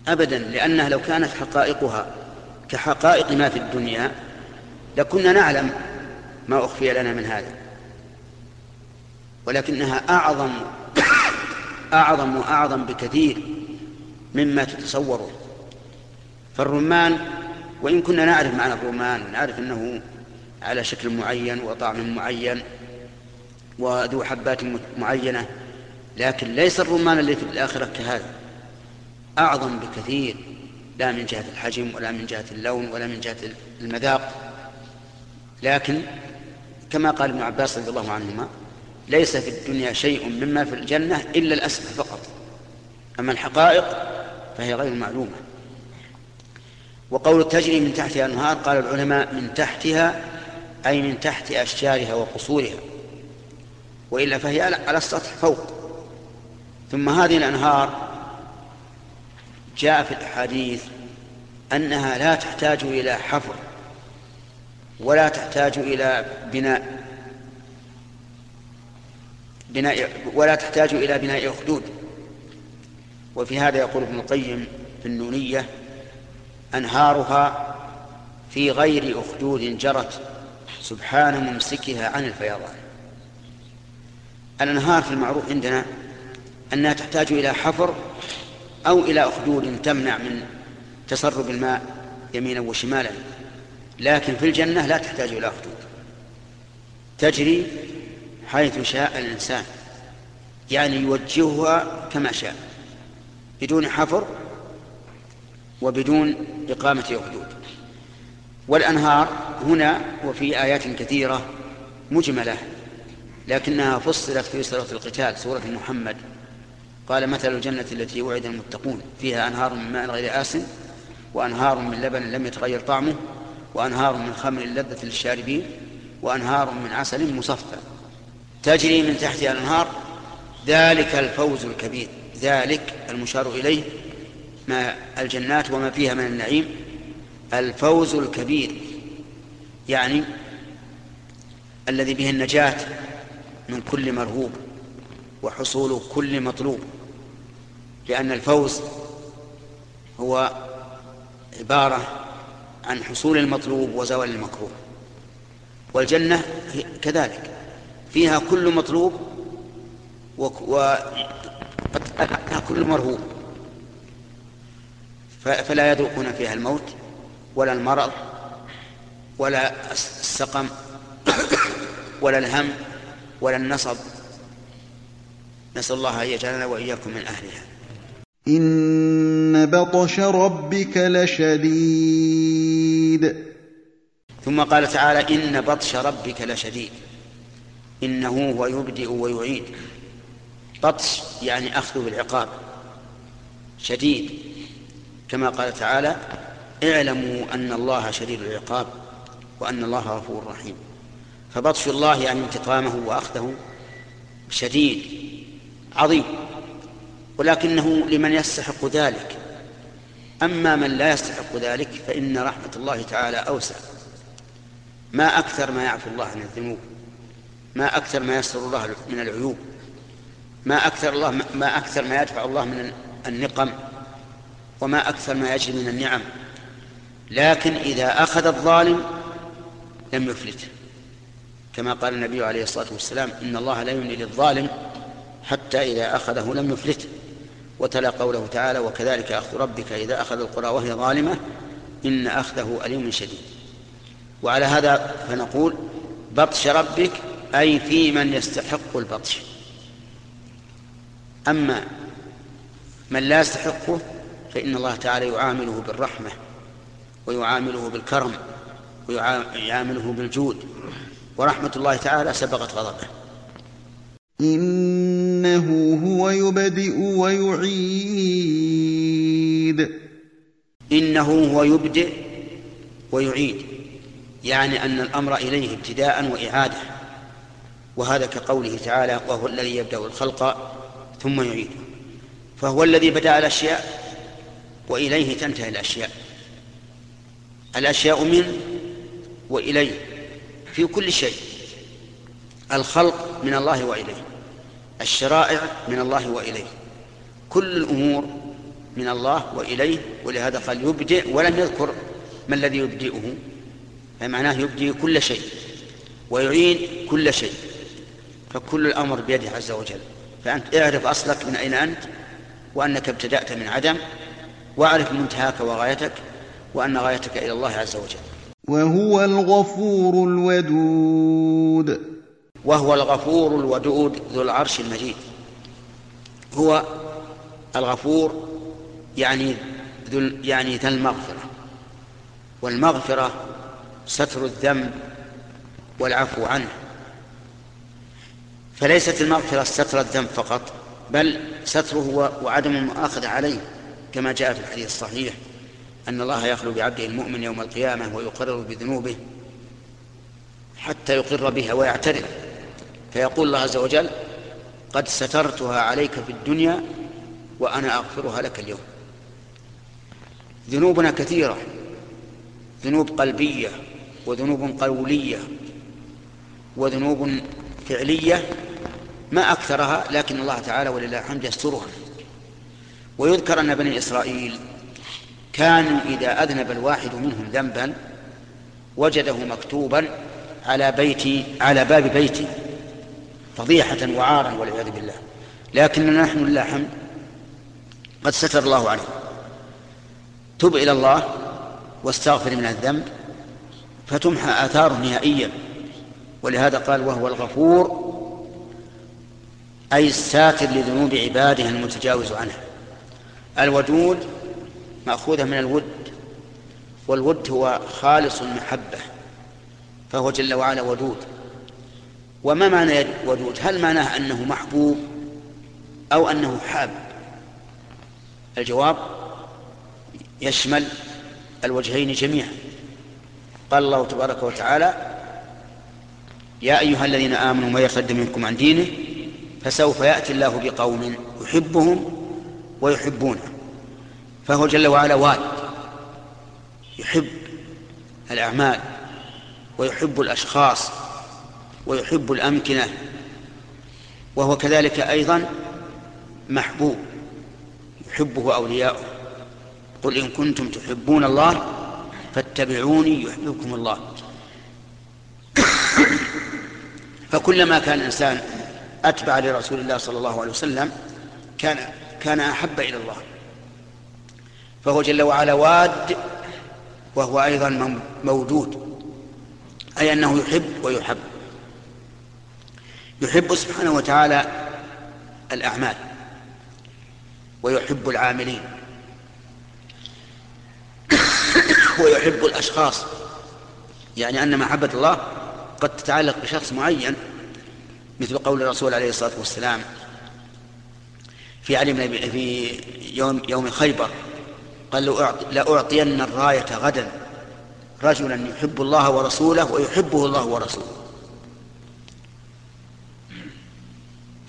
أبدا لأنها لو كانت حقائقها كحقائق ما في الدنيا لكنا نعلم ما أخفي لنا من هذا. ولكنها أعظم أعظم وأعظم بكثير مما تتصوره. فالرمان وإن كنا نعرف معنى الرمان ونعرف أنه على شكل معين وطعم معين وذو حبات معينة لكن ليس الرمان الذي في الآخرة كهذا. أعظم بكثير لا من جهة الحجم ولا من جهة اللون ولا من جهة المذاق. لكن كما قال ابن عباس رضي الله عنهما ليس في الدنيا شيء مما في الجنة إلا الأسمى فقط. أما الحقائق فهي غير معلومة. وقول تجري من تحتها أنهار قال العلماء من تحتها أي من تحت أشجارها وقصورها وإلا فهي على السطح فوق. ثم هذه الأنهار جاء في الأحاديث أنها لا تحتاج إلى حفر ولا تحتاج إلى بناء بناء ولا تحتاج إلى بناء أخدود. وفي هذا يقول ابن القيم في النونية أنهارها في غير أخدود جرت سبحان ممسكها عن الفيضان. الأنهار في المعروف عندنا أنها تحتاج إلى حفر أو إلى أخدود تمنع من تسرب الماء يمينا وشمالا. لكن في الجنة لا تحتاج إلى أخدود. تجري حيث شاء الإنسان. يعني يوجهها كما شاء. بدون حفر وبدون إقامة أخدود والأنهار هنا وفي آيات كثيرة مجملة لكنها فصلت في سورة القتال سورة محمد. قال مثل الجنة التي وعد المتقون فيها أنهار من ماء غير آسن وأنهار من لبن لم يتغير طعمه وأنهار من خمر لذة للشاربين وأنهار من عسل مصفى. تجري من تحتها الأنهار ذلك الفوز الكبير ذلك المشار إليه ما الجنات وما فيها من النعيم. الفوز الكبير. يعني الذي به النجاة من كل مرهوب وحصول كل مطلوب. لأن الفوز هو عبارة عن حصول المطلوب وزوال المكروه. والجنة كذلك فيها كل مطلوب كل مرهوب. فلا يذوقون فيها الموت. ولا المرض ولا السقم ولا الهم ولا النصب. نسأل الله أن يجعلنا وإياكم من أهلها. إن بطش ربك لشديد. ثم قال تعالى إن بطش ربك لشديد. إنه هو يبدئ ويعيد. بطش يعني أخذ بالعقاب. شديد. كما قال تعالى اعلموا أن الله شديد العقاب وأن الله غفور رحيم. فبطش الله يعني انتقامه وأخذه شديد عظيم. ولكنه لمن يستحق ذلك. أما من لا يستحق ذلك فإن رحمة الله تعالى أوسع. ما أكثر ما يعفو الله عن الذنوب ما أكثر ما يسر الله من العيوب ما أكثر الله ما أكثر ما يدفع الله من النقم وما أكثر ما يجري من النعم. لكن إذا أخذ الظالم لم يفلته كما قال النبي عليه الصلاة والسلام إن الله لا يملي للظالم حتى إذا أخذه لم يفلته وتلا قوله تعالى وكذلك أخذ ربك إذا أخذ القرى وهي ظالمة إن أخذه أليم شديد. وعلى هذا فنقول بطش ربك أي في من يستحق البطش. أما من لا يستحقه فإن الله تعالى يعامله بالرحمة. ويعامله بالكرم ويعامله بالجود. ورحمة الله تعالى سبقت غضبه. إنه هو يبدئ ويعيد. إنه هو يبدئ ويعيد. يعني أن الأمر إليه ابتداء وإعادة. وهذا كقوله تعالى وهو الذي يبدأ الخلق ثم يعيده. فهو الذي بدأ الأشياء وإليه تنتهي الأشياء. الأشياء منه وإليه في كل شيء. الخلق من الله وإليه الشرائع من الله وإليه كل الأمور من الله وإليه. ولهذا قال يبدئ ولم يذكر ما الذي يبدئه فمعناه يبدئ كل شيء ويعين كل شيء. فكل الأمر بيده عز وجل. فأنت اعرف أصلك من أين أنت وأنك ابتدأت من عدم وأعرف منتهاك وغايتك. وأن غايتك إلى الله عز وجل. وهو الغفور الودود. وهو الغفور الودود ذو العرش المجيد. هو الغفور يعني ذو يعني ذا المغفرة. والمغفرة ستر الذنب والعفو عنه. فليست المغفرة ستر الذنب فقط بل ستره وعدم المؤاخذة عليه كما جاء في الحديث الصحيح. أن الله يخلو بعبده المؤمن يوم القيامة ويقرر بذنوبه حتى يقر بها ويعترف. فيقول الله عز وجل قد سترتها عليك في الدنيا وأنا أغفرها لك اليوم. ذنوبنا كثيرة. ذنوب قلبية وذنوب قولية وذنوب فعلية ما أكثرها لكن الله تعالى ولله الحمد يسترها. ويذكر أن بني إسرائيل كانوا إذا أذنب الواحد منهم ذنبا وجده مكتوبا على بيتي على باب بيتي فضيحة وعارا والعياذ بالله. لكننا نحن لله الحمد قد ستر الله عليه. تب إلى الله واستغفر من الذنب فتمحى آثاره نهائيا. ولهذا قال وهو الغفور أي الساتر لذنوب عباده المتجاوز عنها الودود مأخوذة من الود والود هو خالص المحبة فهو جل وعلا ودود. وما معنى ودود؟ هل معناه أنه محبوب أو أنه حاب؟ الجواب يشمل الوجهين جميعا. قال الله تبارك وتعالى يا أيها الذين آمنوا ما يرتد منكم عن دينه فسوف يأتي الله بقوم يحبهم ويحبونه. فهو جل وعلا واد. يحب الأعمال ويحب الأشخاص ويحب الأمكنة وهو كذلك أيضا محبوب يحبه أولياؤه. قل إن كنتم تحبون الله فاتبعوني يحببكم الله. فكلما كان الإنسان أتبع لرسول الله صلى الله عليه وسلم كان كان أحب إلى الله. فهو جل وعلا واد وهو أيضا موجود أي أنه يحب ويحب. يحب سبحانه وتعالى الأعمال ويحب العاملين ويحب الأشخاص. يعني أن محبة الله قد تتعلق بشخص معين مثل قول الرسول عليه الصلاة والسلام في علم في يوم يوم خيبر. قال لأعطين الراية غدا. رجلا يحب الله ورسوله ويحبه الله ورسوله.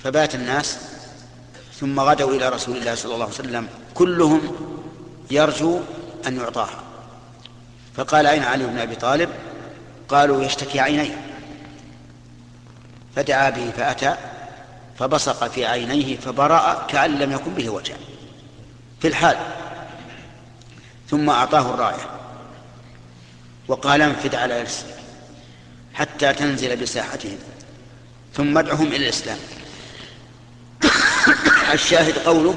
فبات الناس ثم غدوا إلى رسول الله صلى الله عليه وسلم. كلهم يرجو أن يعطاها. فقال أين علي بن أبي طالب؟ قالوا يشتكي عينيه. فدعا به فأتى فبصق في عينيه فبرأ كأن لم يكن به وجع. في الحال ثم أعطاه الراية وقال انفد على رسلك حتى تنزل بساحتهم ثم ادعهم إلى الإسلام. الشاهد قوله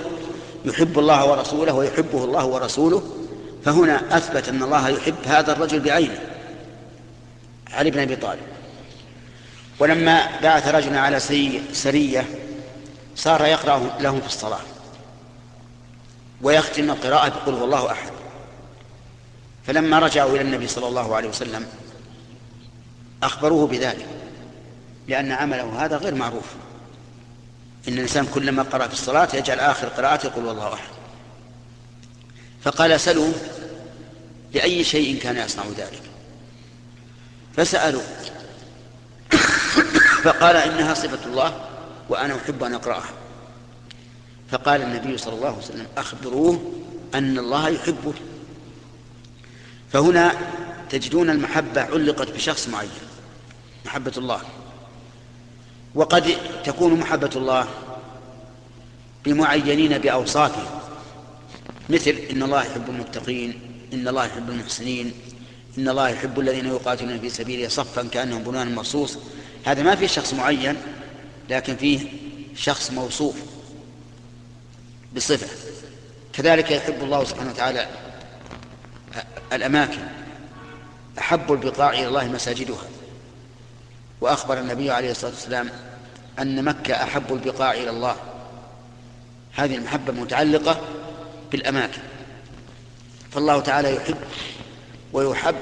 يحب الله ورسوله ويحبه الله ورسوله فهنا أثبت أن الله يحب هذا الرجل بعينه. علي بن أبي طالب. ولما بعث رجلا على سرية صار يقرأ لهم في الصلاة ويختم القراءة بقول هو الله أحد. فلما رجعوا إلى النبي صلى الله عليه وسلم أخبروه بذلك لأن عمله هذا غير معروف. إن الإنسان كلما قرأ في الصلاة يجعل آخر قراءته يقول والله أحد. فقال سلوا لأي شيء كان يصنع ذلك. فسألوا فقال إنها صفة الله وأنا أحب أن أقرأها. فقال النبي صلى الله عليه وسلم أخبروه أن الله يحبه. فهنا تجدون المحبة علقت بشخص معين محبة الله. وقد تكون محبة الله بمعينين بأوصافه مثل إن الله يحب المتقين إن الله يحب المحسنين إن الله يحب الذين يقاتلون في سبيله صفا كأنهم بنيان مرصوص. هذا ما فيه شخص معين لكن فيه شخص موصوف بصفة. كذلك يحب الله سبحانه وتعالى الأماكن. أحب البقاع إلى الله مساجدها. وأخبر النبي عليه الصلاة والسلام أن مكة أحب البقاع إلى الله. هذه المحبة متعلقة بالأماكن. فالله تعالى يحب ويحب.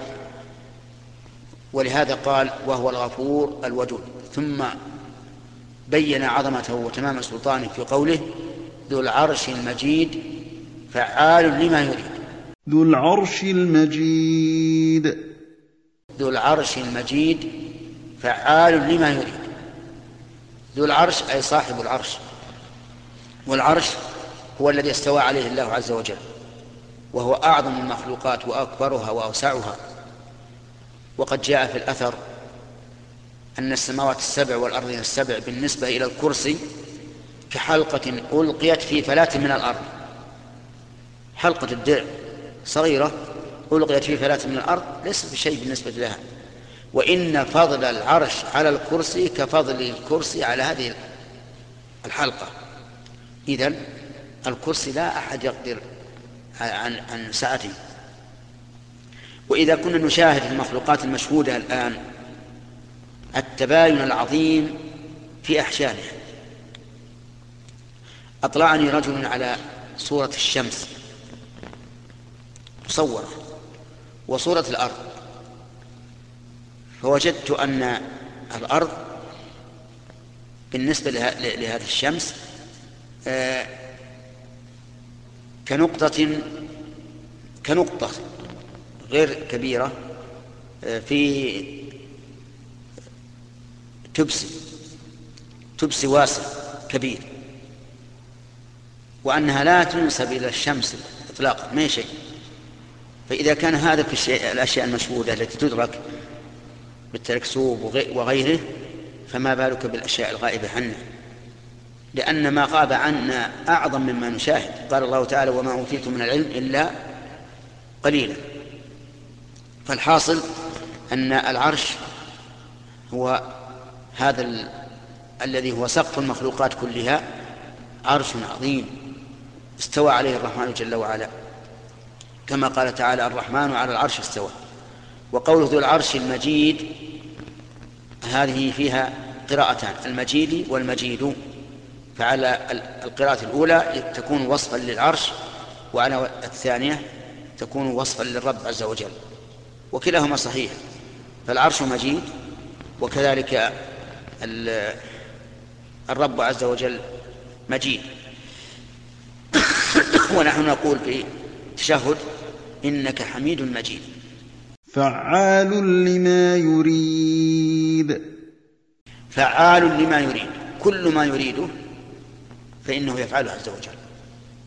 ولهذا قال وهو الغفور الودود ثم بين عظمته وتمام سلطانه في قوله ذو العرش المجيد فعال لما يريد ذو العرش المجيد. ذو العرش المجيد فعال لما يريد. ذو العرش أي صاحب العرش. والعرش هو الذي استوى عليه الله عز وجل وهو أعظم المخلوقات وأكبرها وأوسعها. وقد جاء في الأثر أن السماوات السبع والأرضين السبع بالنسبة إلى الكرسي كحلقة ألقيت في فلاة من الأرض. حلقة الدرع صغيرة ألقيت في فلاة من الأرض ليست بشيء بالنسبة لها. وإن فضل العرش على الكرسي كفضل الكرسي على هذه الحلقة. إذن الكرسي لا أحد يقدر عن عن سعته وإذا كنا نشاهد المخلوقات المشهودة الآن التباين العظيم في أحشائها. أطلعني رجل على صورة الشمس. مصورة وصورة الأرض. فوجدت أن الأرض بالنسبة لهذه الشمس آه، كنقطة كنقطة غير كبيرة آه، في تبسي تبسي واسع كبير. وأنها لا تنسب إلى الشمس إطلاقا ما شيء. فإذا كان هذا في الأشياء المشهودة التي تدرك بالتركسوب وغيره فما بالك بالأشياء الغائبة عنا لأن ما غاب عنا أعظم مما نشاهد. قال الله تعالى وما أوتيتم من العلم إلا قليلا. فالحاصل أن العرش هو هذا ال... الذي هو سقف المخلوقات كلها عرش عظيم استوى عليه الرحمن جل وعلا. كما قال تعالى الرحمن على العرش استوى. وقوله ذو العرش المجيد هذه فيها قراءتان المجيد والمجيد. فعلى القراءة الأولى تكون وصفا للعرش وعلى الثانية تكون وصفا للرب عز وجل. وكلاهما صحيح. فالعرش مجيد وكذلك الرب عز وجل مجيد. ونحن نقول في تشهد إنك حميد مجيد. فعال لما يريد. فعال لما يريد. كل ما يريده فإنه يفعله عز وجل.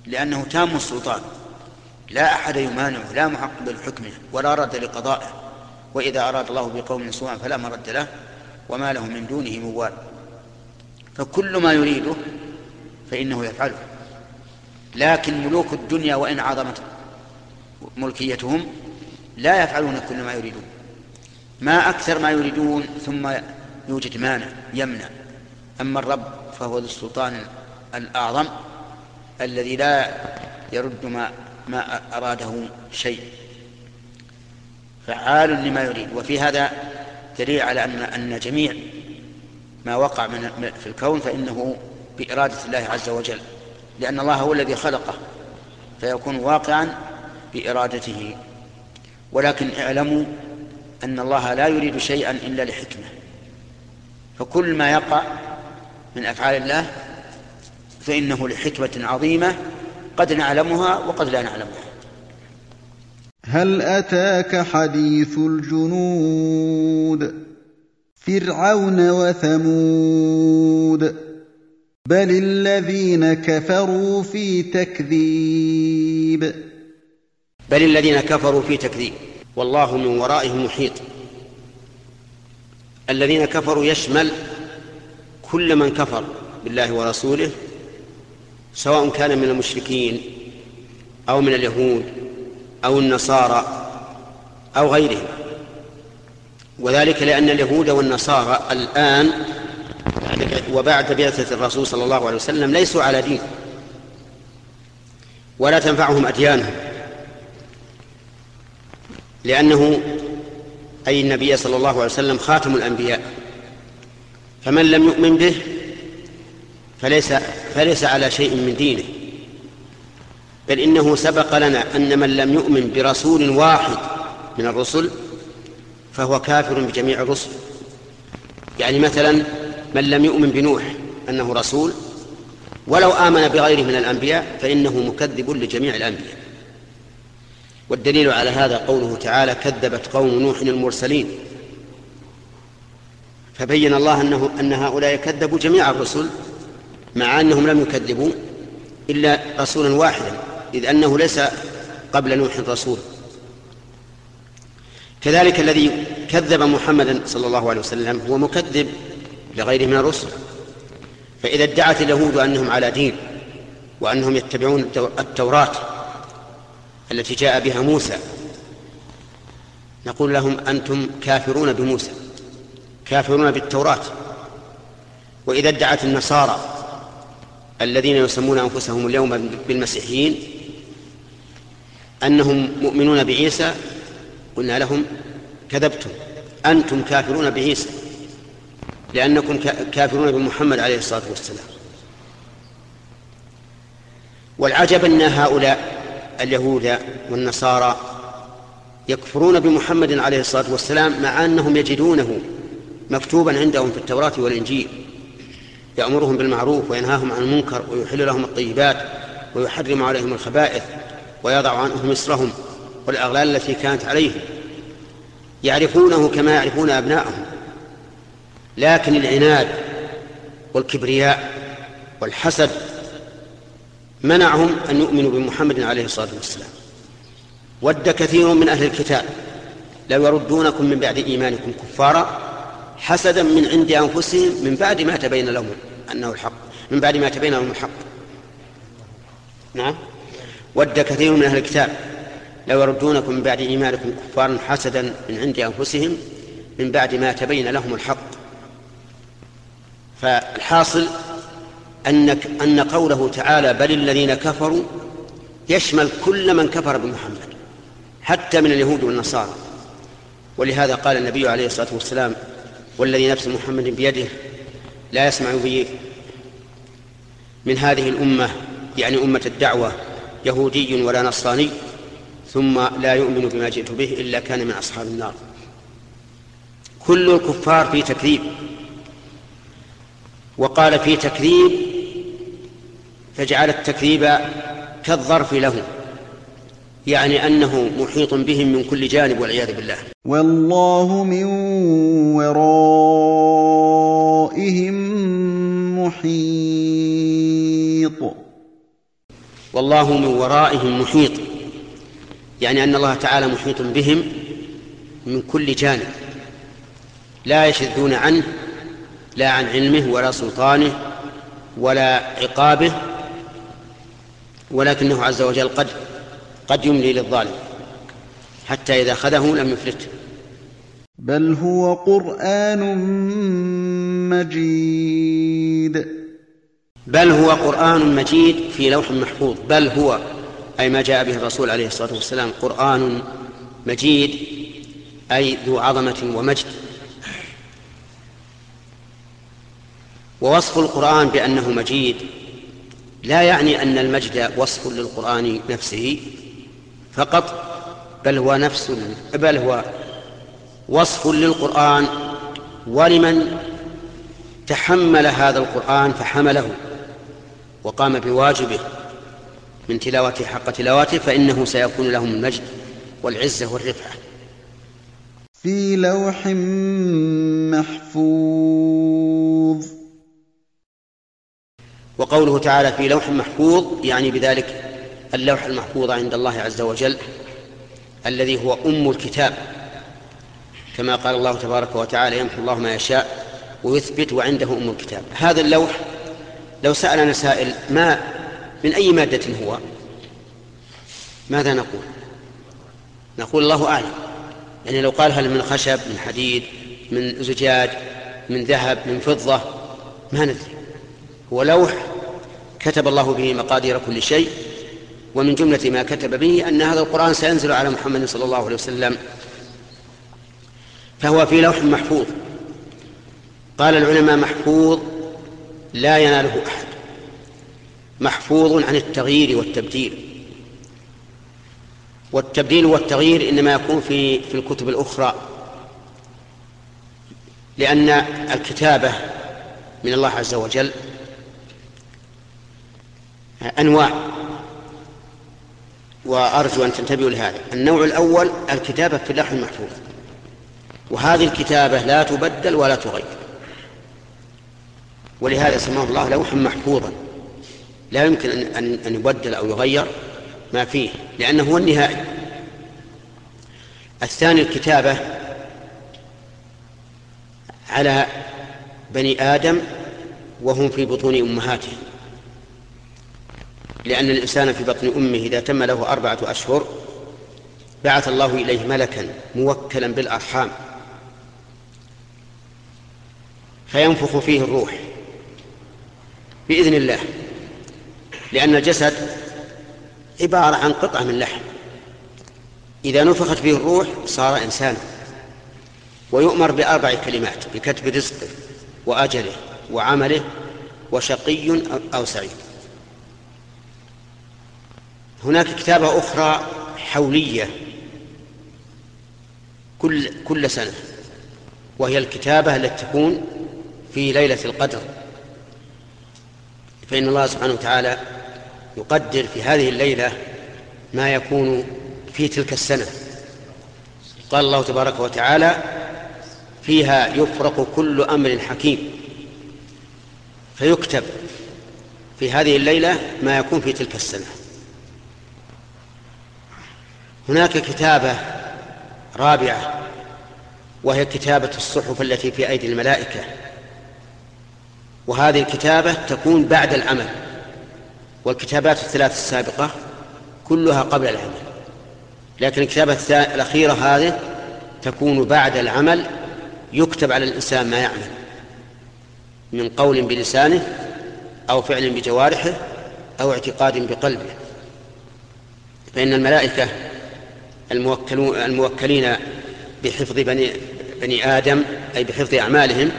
لأنه تام السلطان. لا أحد يمانعه لا معقب لحكمه ولا رد لقضائه. وإذا أراد الله بقوم سوءا فلا مرد له وما له من دونه موال. فكل ما يريده فإنه يفعله. لكن ملوك الدنيا وإن عظمت ملكيتهم لا يفعلون كل ما يريدون ما أكثر ما يريدون ثم يوجد مانع يمنع. أما الرب فهو ذو السلطان الأعظم الذي لا يرد ما ما أراده شيء. فعال لما يريد. وفي هذا دليل على أن أن جميع ما وقع من في الكون فإنه بإرادة الله عز وجل لأن الله هو الذي خلقه فيكون واقعا بإرادته. ولكن اعلموا أن الله لا يريد شيئا إلا لحكمة. فكل ما يقع من أفعال الله فإنه لحكمة عظيمة قد نعلمها وقد لا نعلمها. هل أتاك حديث الجنود؟ فرعون وثمود. بل الذين كفروا في تكذيب. بل الذين كفروا في تكذيب. والله من ورائهم محيط. الذين كفروا يشمل كل من كفر بالله ورسوله سواء كان من المشركين أو من اليهود أو النصارى أو غيرهم. وذلك لأن اليهود والنصارى الآن وبعد بعثة الرسول صلى الله عليه وسلم ليسوا على دين ولا تنفعهم أديانهم. لأنه أي النبي صلى الله عليه وسلم خاتم الأنبياء. فمن لم يؤمن به فليس فليس على شيء من دينه. بل إنه سبق لنا أن من لم يؤمن برسول واحد من الرسل فهو كافر بجميع الرسل. يعني مثلا من لم يؤمن بنوح أنه رسول ولو آمن بغيره من الأنبياء فإنه مكذب لجميع الأنبياء. والدليل على هذا قوله تعالى كذبت قوم نوح المرسلين. فبين الله أنه أن هؤلاء كذبوا جميع الرسل مع أنهم لم يكذبوا إلا رسولا واحدا إذ أنه ليس قبل نوح رسول. كذلك الذي كذب محمدا صلى الله عليه وسلم هو مكذب لغيره من الرسل. فإذا ادعت اليهود أنهم على دين وأنهم يتبعون التوراة التي جاء بها موسى. نقول لهم أنتم كافرون بموسى كافرون بالتوراة. وإذا ادعت النصارى الذين يسمون أنفسهم اليوم بالمسيحيين أنهم مؤمنون بعيسى قلنا لهم كذبتم أنتم كافرون بعيسى لأنكم كافرون بمحمد عليه الصلاة والسلام. والعجب أن هؤلاء اليهود والنصارى يكفرون بمحمد عليه الصلاة والسلام مع أنهم يجدونه مكتوبا عندهم في التوراة والإنجيل. يأمرهم بالمعروف وينهاهم عن المنكر ويحل لهم الطيبات ويحرم عليهم الخبائث ويضع عنهم مصرهم والأغلال التي كانت عليهم. يعرفونه كما يعرفون أبناءهم. لكن العناد والكبرياء والحسد منعهم أن يؤمنوا بمحمد عليه الصلاة والسلام. ود كثير من أهل الكتاب لو يردونكم من بعد إيمانكم كفارا حسدا من عند أنفسهم من بعد ما تبين لهم أنه الحق من بعد ما تبين لهم الحق. نعم. ود كثير من أهل الكتاب لو يردونكم من بعد إيمانكم كفارا حسدا من عند أنفسهم من بعد ما تبين لهم الحق. فالحاصل أنك أن قوله تعالى بل الذين كفروا يشمل كل من كفر بمحمد حتى من اليهود والنصارى. ولهذا قال النبي عليه الصلاة والسلام والذي نفس محمد بيده لا يسمع بي من هذه الأمة يعني أمة الدعوة يهودي ولا نصراني ثم لا يؤمن بما جئت به إلا كان من أصحاب النار. كل الكفار في تكذيب. وقال في تكذيب فجعل التكذيب كالظرف له يعني أنه محيط بهم من كل جانب والعياذ بالله. والله من ورائهم محيط. والله من ورائهم محيط يعني أن الله تعالى محيط بهم من كل جانب لا يشذون عنه لا عن علمه ولا سلطانه ولا عقابه ولكنه عز وجل قد قد يملي للظالم حتى إذا أخذه لم يفلته بل هو قرآن مجيد. بل هو قرآن مجيد في لوح محفوظ. بل هو أي ما جاء به الرسول عليه الصلاة والسلام قرآن مجيد أي ذو عظمة ومجد. ووصف القرآن بأنه مجيد لا يعني أن المجد وصف للقرآن نفسه فقط بل هو نفس بل هو وصف للقرآن ولمن تحمل هذا القرآن فحمله وقام بواجبه من تلاوته حق تلاوته فإنه سيكون لهم المجد والعزة والرفعة. في لوح محفوظ. وقوله تعالى في لوح محفوظ يعني بذلك اللوح المحفوظ عند الله عز وجل الذي هو أم الكتاب. كما قال الله تبارك وتعالى يمحو الله ما يشاء ويثبت وعنده أم الكتاب. هذا اللوح لو سألنا سائل ما من أي مادة هو ماذا نقول؟ نقول الله أعلم. يعني لو قال هل من خشب من حديد من زجاج من ذهب من فضة ما ندري. هو لوح كتب الله به مقادير كل شيء ومن جملة ما كتب به أن هذا القرآن سينزل على محمد صلى الله عليه وسلم. فهو في لوح محفوظ. قال العلماء محفوظ لا يناله أحد. محفوظ عن التغيير والتبديل. والتبديل والتغيير إنما يكون في في الكتب الأخرى. لأن الكتابة من الله عز وجل أنواع. وأرجو أن تنتبهوا لهذا. النوع الأول الكتابة في اللوح المحفوظ. وهذه الكتابة لا تبدل ولا تغير. ولهذا سماه الله لوحا محفوظا. لا يمكن أن أن يبدل أو يغير ما فيه لأنه هو النهائي. الثاني الكتابة على بني آدم وهم في بطون أمهاتهم. لأن الإنسان في بطن أمه إذا تم له أربعة أشهر بعث الله إليه ملكا موكلا بالأرحام. فينفخ فيه الروح بإذن الله لأن الجسد عبارة عن قطعة من لحم. إذا نفخت فيه الروح صار إنسانا ويؤمر بأربع كلمات بكتب رزقه وأجله وعمله وشقي أو سعيد. هناك كتابة أخرى حولية كل كل سنة وهي الكتابة التي تكون في ليلة القدر. فإن الله سبحانه وتعالى يقدر في هذه الليلة ما يكون في تلك السنة. قال الله تبارك وتعالى فيها يفرق كل أمر حكيم. فيكتب في هذه الليلة ما يكون في تلك السنة. هناك كتابة رابعة وهي كتابة الصحف التي في أيدي الملائكة. وهذه الكتابة تكون بعد العمل والكتابات الثلاث السابقة كلها قبل العمل. لكن الكتابة الأخيرة هذه تكون بعد العمل يكتب على الإنسان ما يعمل من قول بلسانه أو فعل بجوارحه أو اعتقاد بقلبه. فإن الملائكة الموكلين بحفظ بني, بني آدم أي بحفظ أعمالهم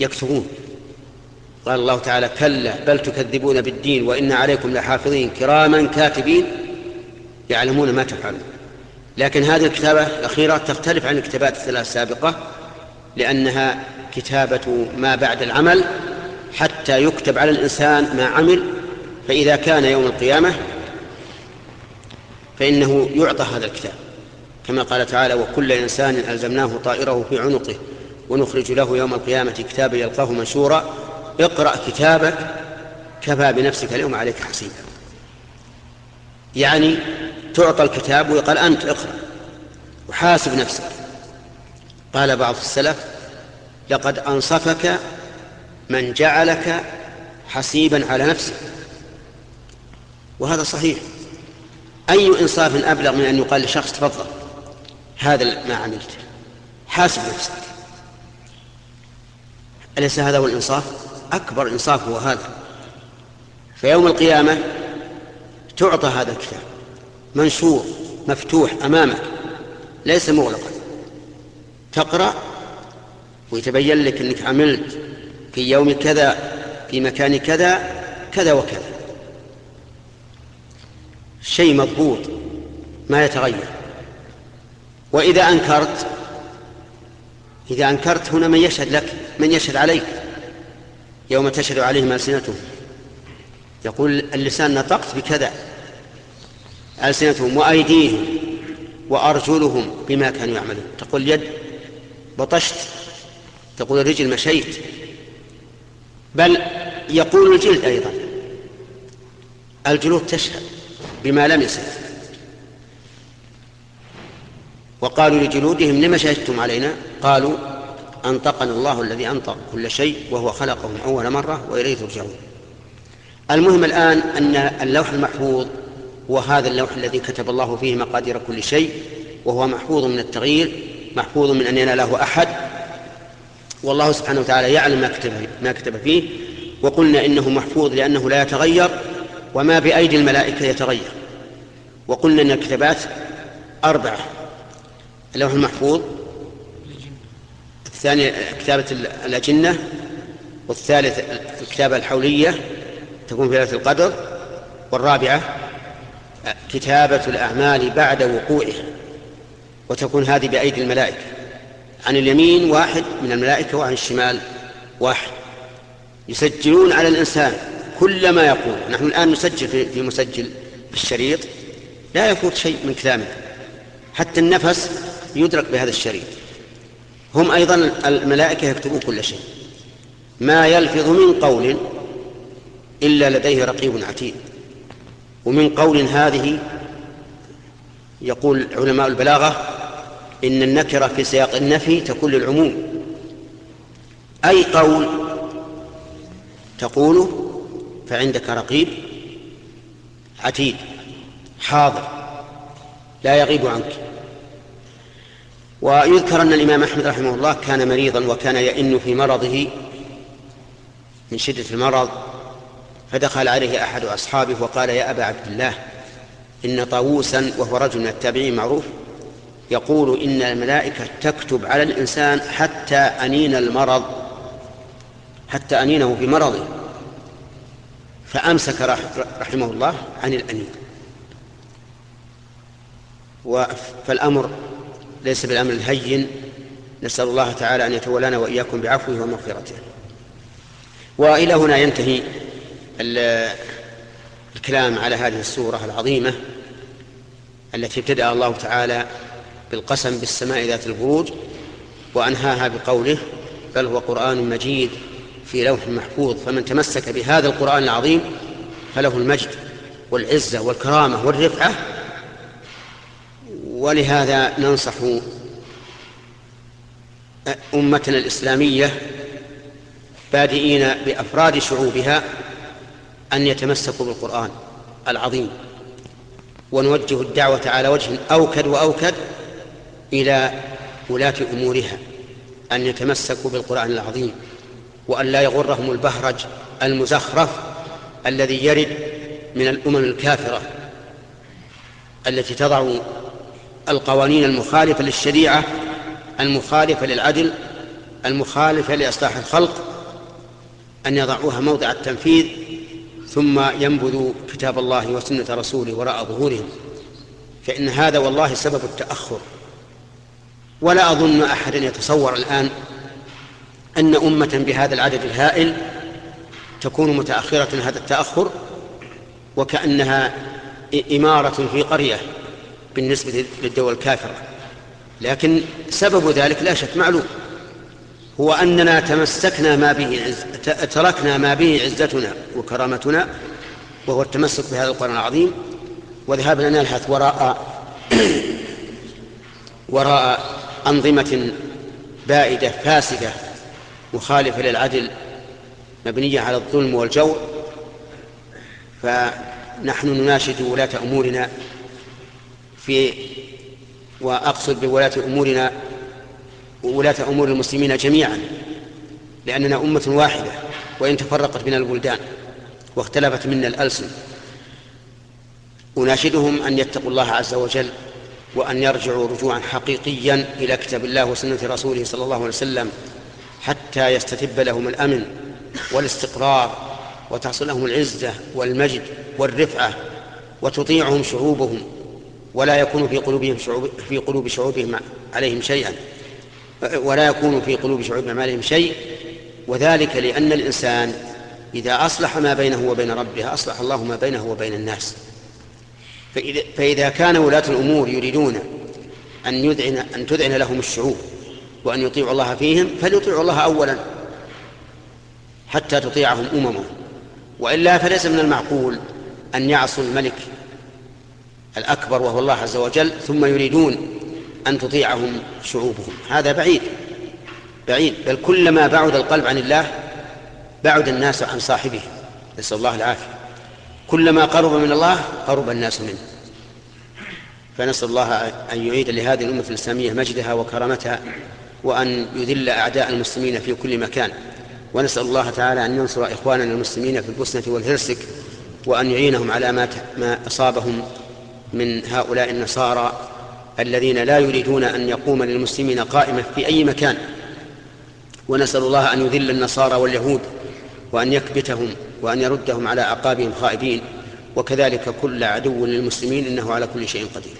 يكتبون. قال الله تعالى كلا بل تكذبون بالدين وإن عليكم لحافظين. كراما كاتبين يعلمون ما تفعلون. لكن هذه الكتابة الأخيرة تختلف عن الكتابات الثلاث السابقة لأنها كتابة ما بعد العمل حتى يكتب على الإنسان ما عمل فإذا كان يوم القيامة فإنه يعطى هذا الكتاب. كما قال تعالى وكل إنسان ألزمناه طائره في عنقه ونخرج له يوم القيامة كتابا يلقاه منشورا اقرأ كتابك كفى بنفسك اليوم عليك حسيبا. يعني تعطى الكتاب ويقال أنت اقرأ وحاسب نفسك. قال بعض السلف لقد أنصفك من جعلك حسيبا على نفسك. وهذا صحيح. أي إنصاف أبلغ من أن يقال لشخص تفضل. هذا ما عملته حاسب نفسك. أليس هذا هو الإنصاف؟ أكبر إنصاف هو هذا. فيوم القيامة تعطى هذا الكتاب. منشور مفتوح أمامك. ليس مغلقا. تقرأ ويتبين لك أنك عملت في يوم كذا في مكان كذا كذا وكذا. شيء مضبوط ما يتغير. وإذا أنكرت إذا أنكرت هنا من يشهد لك من يشهد عليك. يوم تشهد عليهم ألسنتهم. يقول اللسان نطقت بكذا. ألسنتهم وأيديهم وأرجلهم بما كانوا يعملون. تقول اليد بطشت. تقول الرجل مشيت. بل يقول الجلد أيضا. الجلود تشهد. بما لم يسد وقالوا لجلودهم لم شهدتم علينا؟ قالوا أنطقنا الله الذي أنطق كل شيء وهو خلقهم أول مرة وإليه ترجعون. المهم الآن أن اللوح المحفوظ هو هذا اللوح الذي كتب الله فيه مقادير كل شيء وهو محفوظ من التغيير محفوظ من أن يناله أحد. والله سبحانه وتعالى يعلم ما كتب, ما كتب فيه. وقلنا إنه محفوظ لأنه لا يتغير. وما بأيدي الملائكة يتغير. وقلنا أن الكتابات أربعة. اللوح المحفوظ الثاني كتابة الأجنة والثالث الكتابة الحولية تكون في ليلة القدر والرابعة كتابة الأعمال بعد وقوعها وتكون هذه بأيدي الملائكة. عن اليمين واحد من الملائكة وعن الشمال واحد. يسجلون على الإنسان. كل ما يقول نحن الآن نسجل في مسجل في الشريط لا يفوت شيء من كلامه. حتى النفس يدرك بهذا الشريط. هم أيضا الملائكة يكتبون كل شيء. ما يلفظ من قول إلا لديه رقيب عتيد. ومن قول هذه يقول علماء البلاغة إن النكرة في سياق النفي تكون للعموم. أي قول تقوله فعندك رقيب عتيد حاضر لا يغيب عنك. ويذكر أن الإمام أحمد رحمه الله كان مريضا وكان يئن في مرضه من شدة المرض فدخل عليه أحد أصحابه وقال يا أبا عبد الله إن طاووسا وهو رجل من التابعين معروف يقول إن الملائكة تكتب على الإنسان حتى أنين المرض حتى أنينه في مرضه. فأمسك رحمه الله عن الأنين فالأمر ليس بالأمر الهين. نسأل الله تعالى أن يتولانا وإياكم بعفوه ومغفرته. وإلى هنا ينتهي الكلام على هذه السورة العظيمة التي ابتدأ الله تعالى بالقسم بالسماء ذات البروج وأنهاها بقوله بل هو قرآن مجيد في لوح محفوظ فمن تمسك بهذا القرآن العظيم فله المجد والعزة والكرامة والرفعة. ولهذا ننصح أمتنا الإسلامية بادئين بأفراد شعوبها أن يتمسكوا بالقرآن العظيم. ونوجه الدعوة على وجه أوكد وأوكد إلى ولاة أمورها أن يتمسكوا بالقرآن العظيم. وأن لا يغرهم البهرج المزخرف الذي يرد من الأمم الكافرة التي تضع القوانين المخالفة للشريعة المخالفة للعدل المخالفة لإصلاح الخلق أن يضعوها موضع التنفيذ ثم ينبذوا كتاب الله وسنة رسوله وراء ظهورهم. فإن هذا والله سبب التأخر. ولا أظن أحدا يتصور الآن أن أمة بهذا العدد الهائل تكون متأخرة هذا التأخر وكأنها إمارة في قرية بالنسبة للدول الكافرة. لكن سبب ذلك لا شك معلوم. هو أننا تمسكنا ما به عز... تركنا ما به عزتنا وكرامتنا وهو التمسك بهذا القرآن العظيم. وذهابنا نلهث وراء وراء أنظمة بائدة فاسدة مخالفة للعدل مبنية على الظلم والجور فنحن نناشد ولاة أمورنا في وأقصد بولاة أمورنا وولاة أمور المسلمين جميعا لأننا أمة واحدة وإن تفرقت بنا البلدان واختلفت منا الألسن. أناشدهم أن يتقوا الله عز وجل وأن يرجعوا رجوعا حقيقيا إلى كتاب الله وسنة رسوله صلى الله عليه وسلم. حتى يستتب لهم الأمن والاستقرار وتحصل لهم العزة والمجد والرفعة وتطيعهم شعوبهم ولا يكون في قلوبهم شعوب في قلوب شعوبهم عليهم شيئا. ولا يكون في قلوب شعوبهم عليهم شيء. وذلك لأن الإنسان إذا أصلح ما بينه وبين ربه أصلح الله ما بينه وبين الناس. فإذا كان ولاة الأمور يريدون أن يذعن أن تذعن لهم الشعوب وأن يطيعوا الله فيهم فليطيعوا الله أولا حتى تطيعهم أممهم. وإلا فليس من المعقول أن يعصوا الملك الأكبر وهو الله عز وجل ثم يريدون أن تطيعهم شعوبهم. هذا بعيد بعيد. بل كلما بعد القلب عن الله بعد الناس عن صاحبه. نسأل الله العافية. كلما قرب من الله قرب الناس منه. فنسأل الله أن يعيد لهذه الأمة الإسلامية مجدها وكرامتها وأن يذل أعداء المسلمين في كل مكان. ونسأل الله تعالى أن ينصر إخواننا المسلمين في البوسنة والهرسك وأن يعينهم على ما ما أصابهم من هؤلاء النصارى الذين لا يريدون أن يقوم للمسلمين قائمة في أي مكان. ونسأل الله أن يذل النصارى واليهود وأن يكبتهم وأن يردهم على أعقابهم خائبين. وكذلك كل عدو للمسلمين إنه على كل شيء قدير.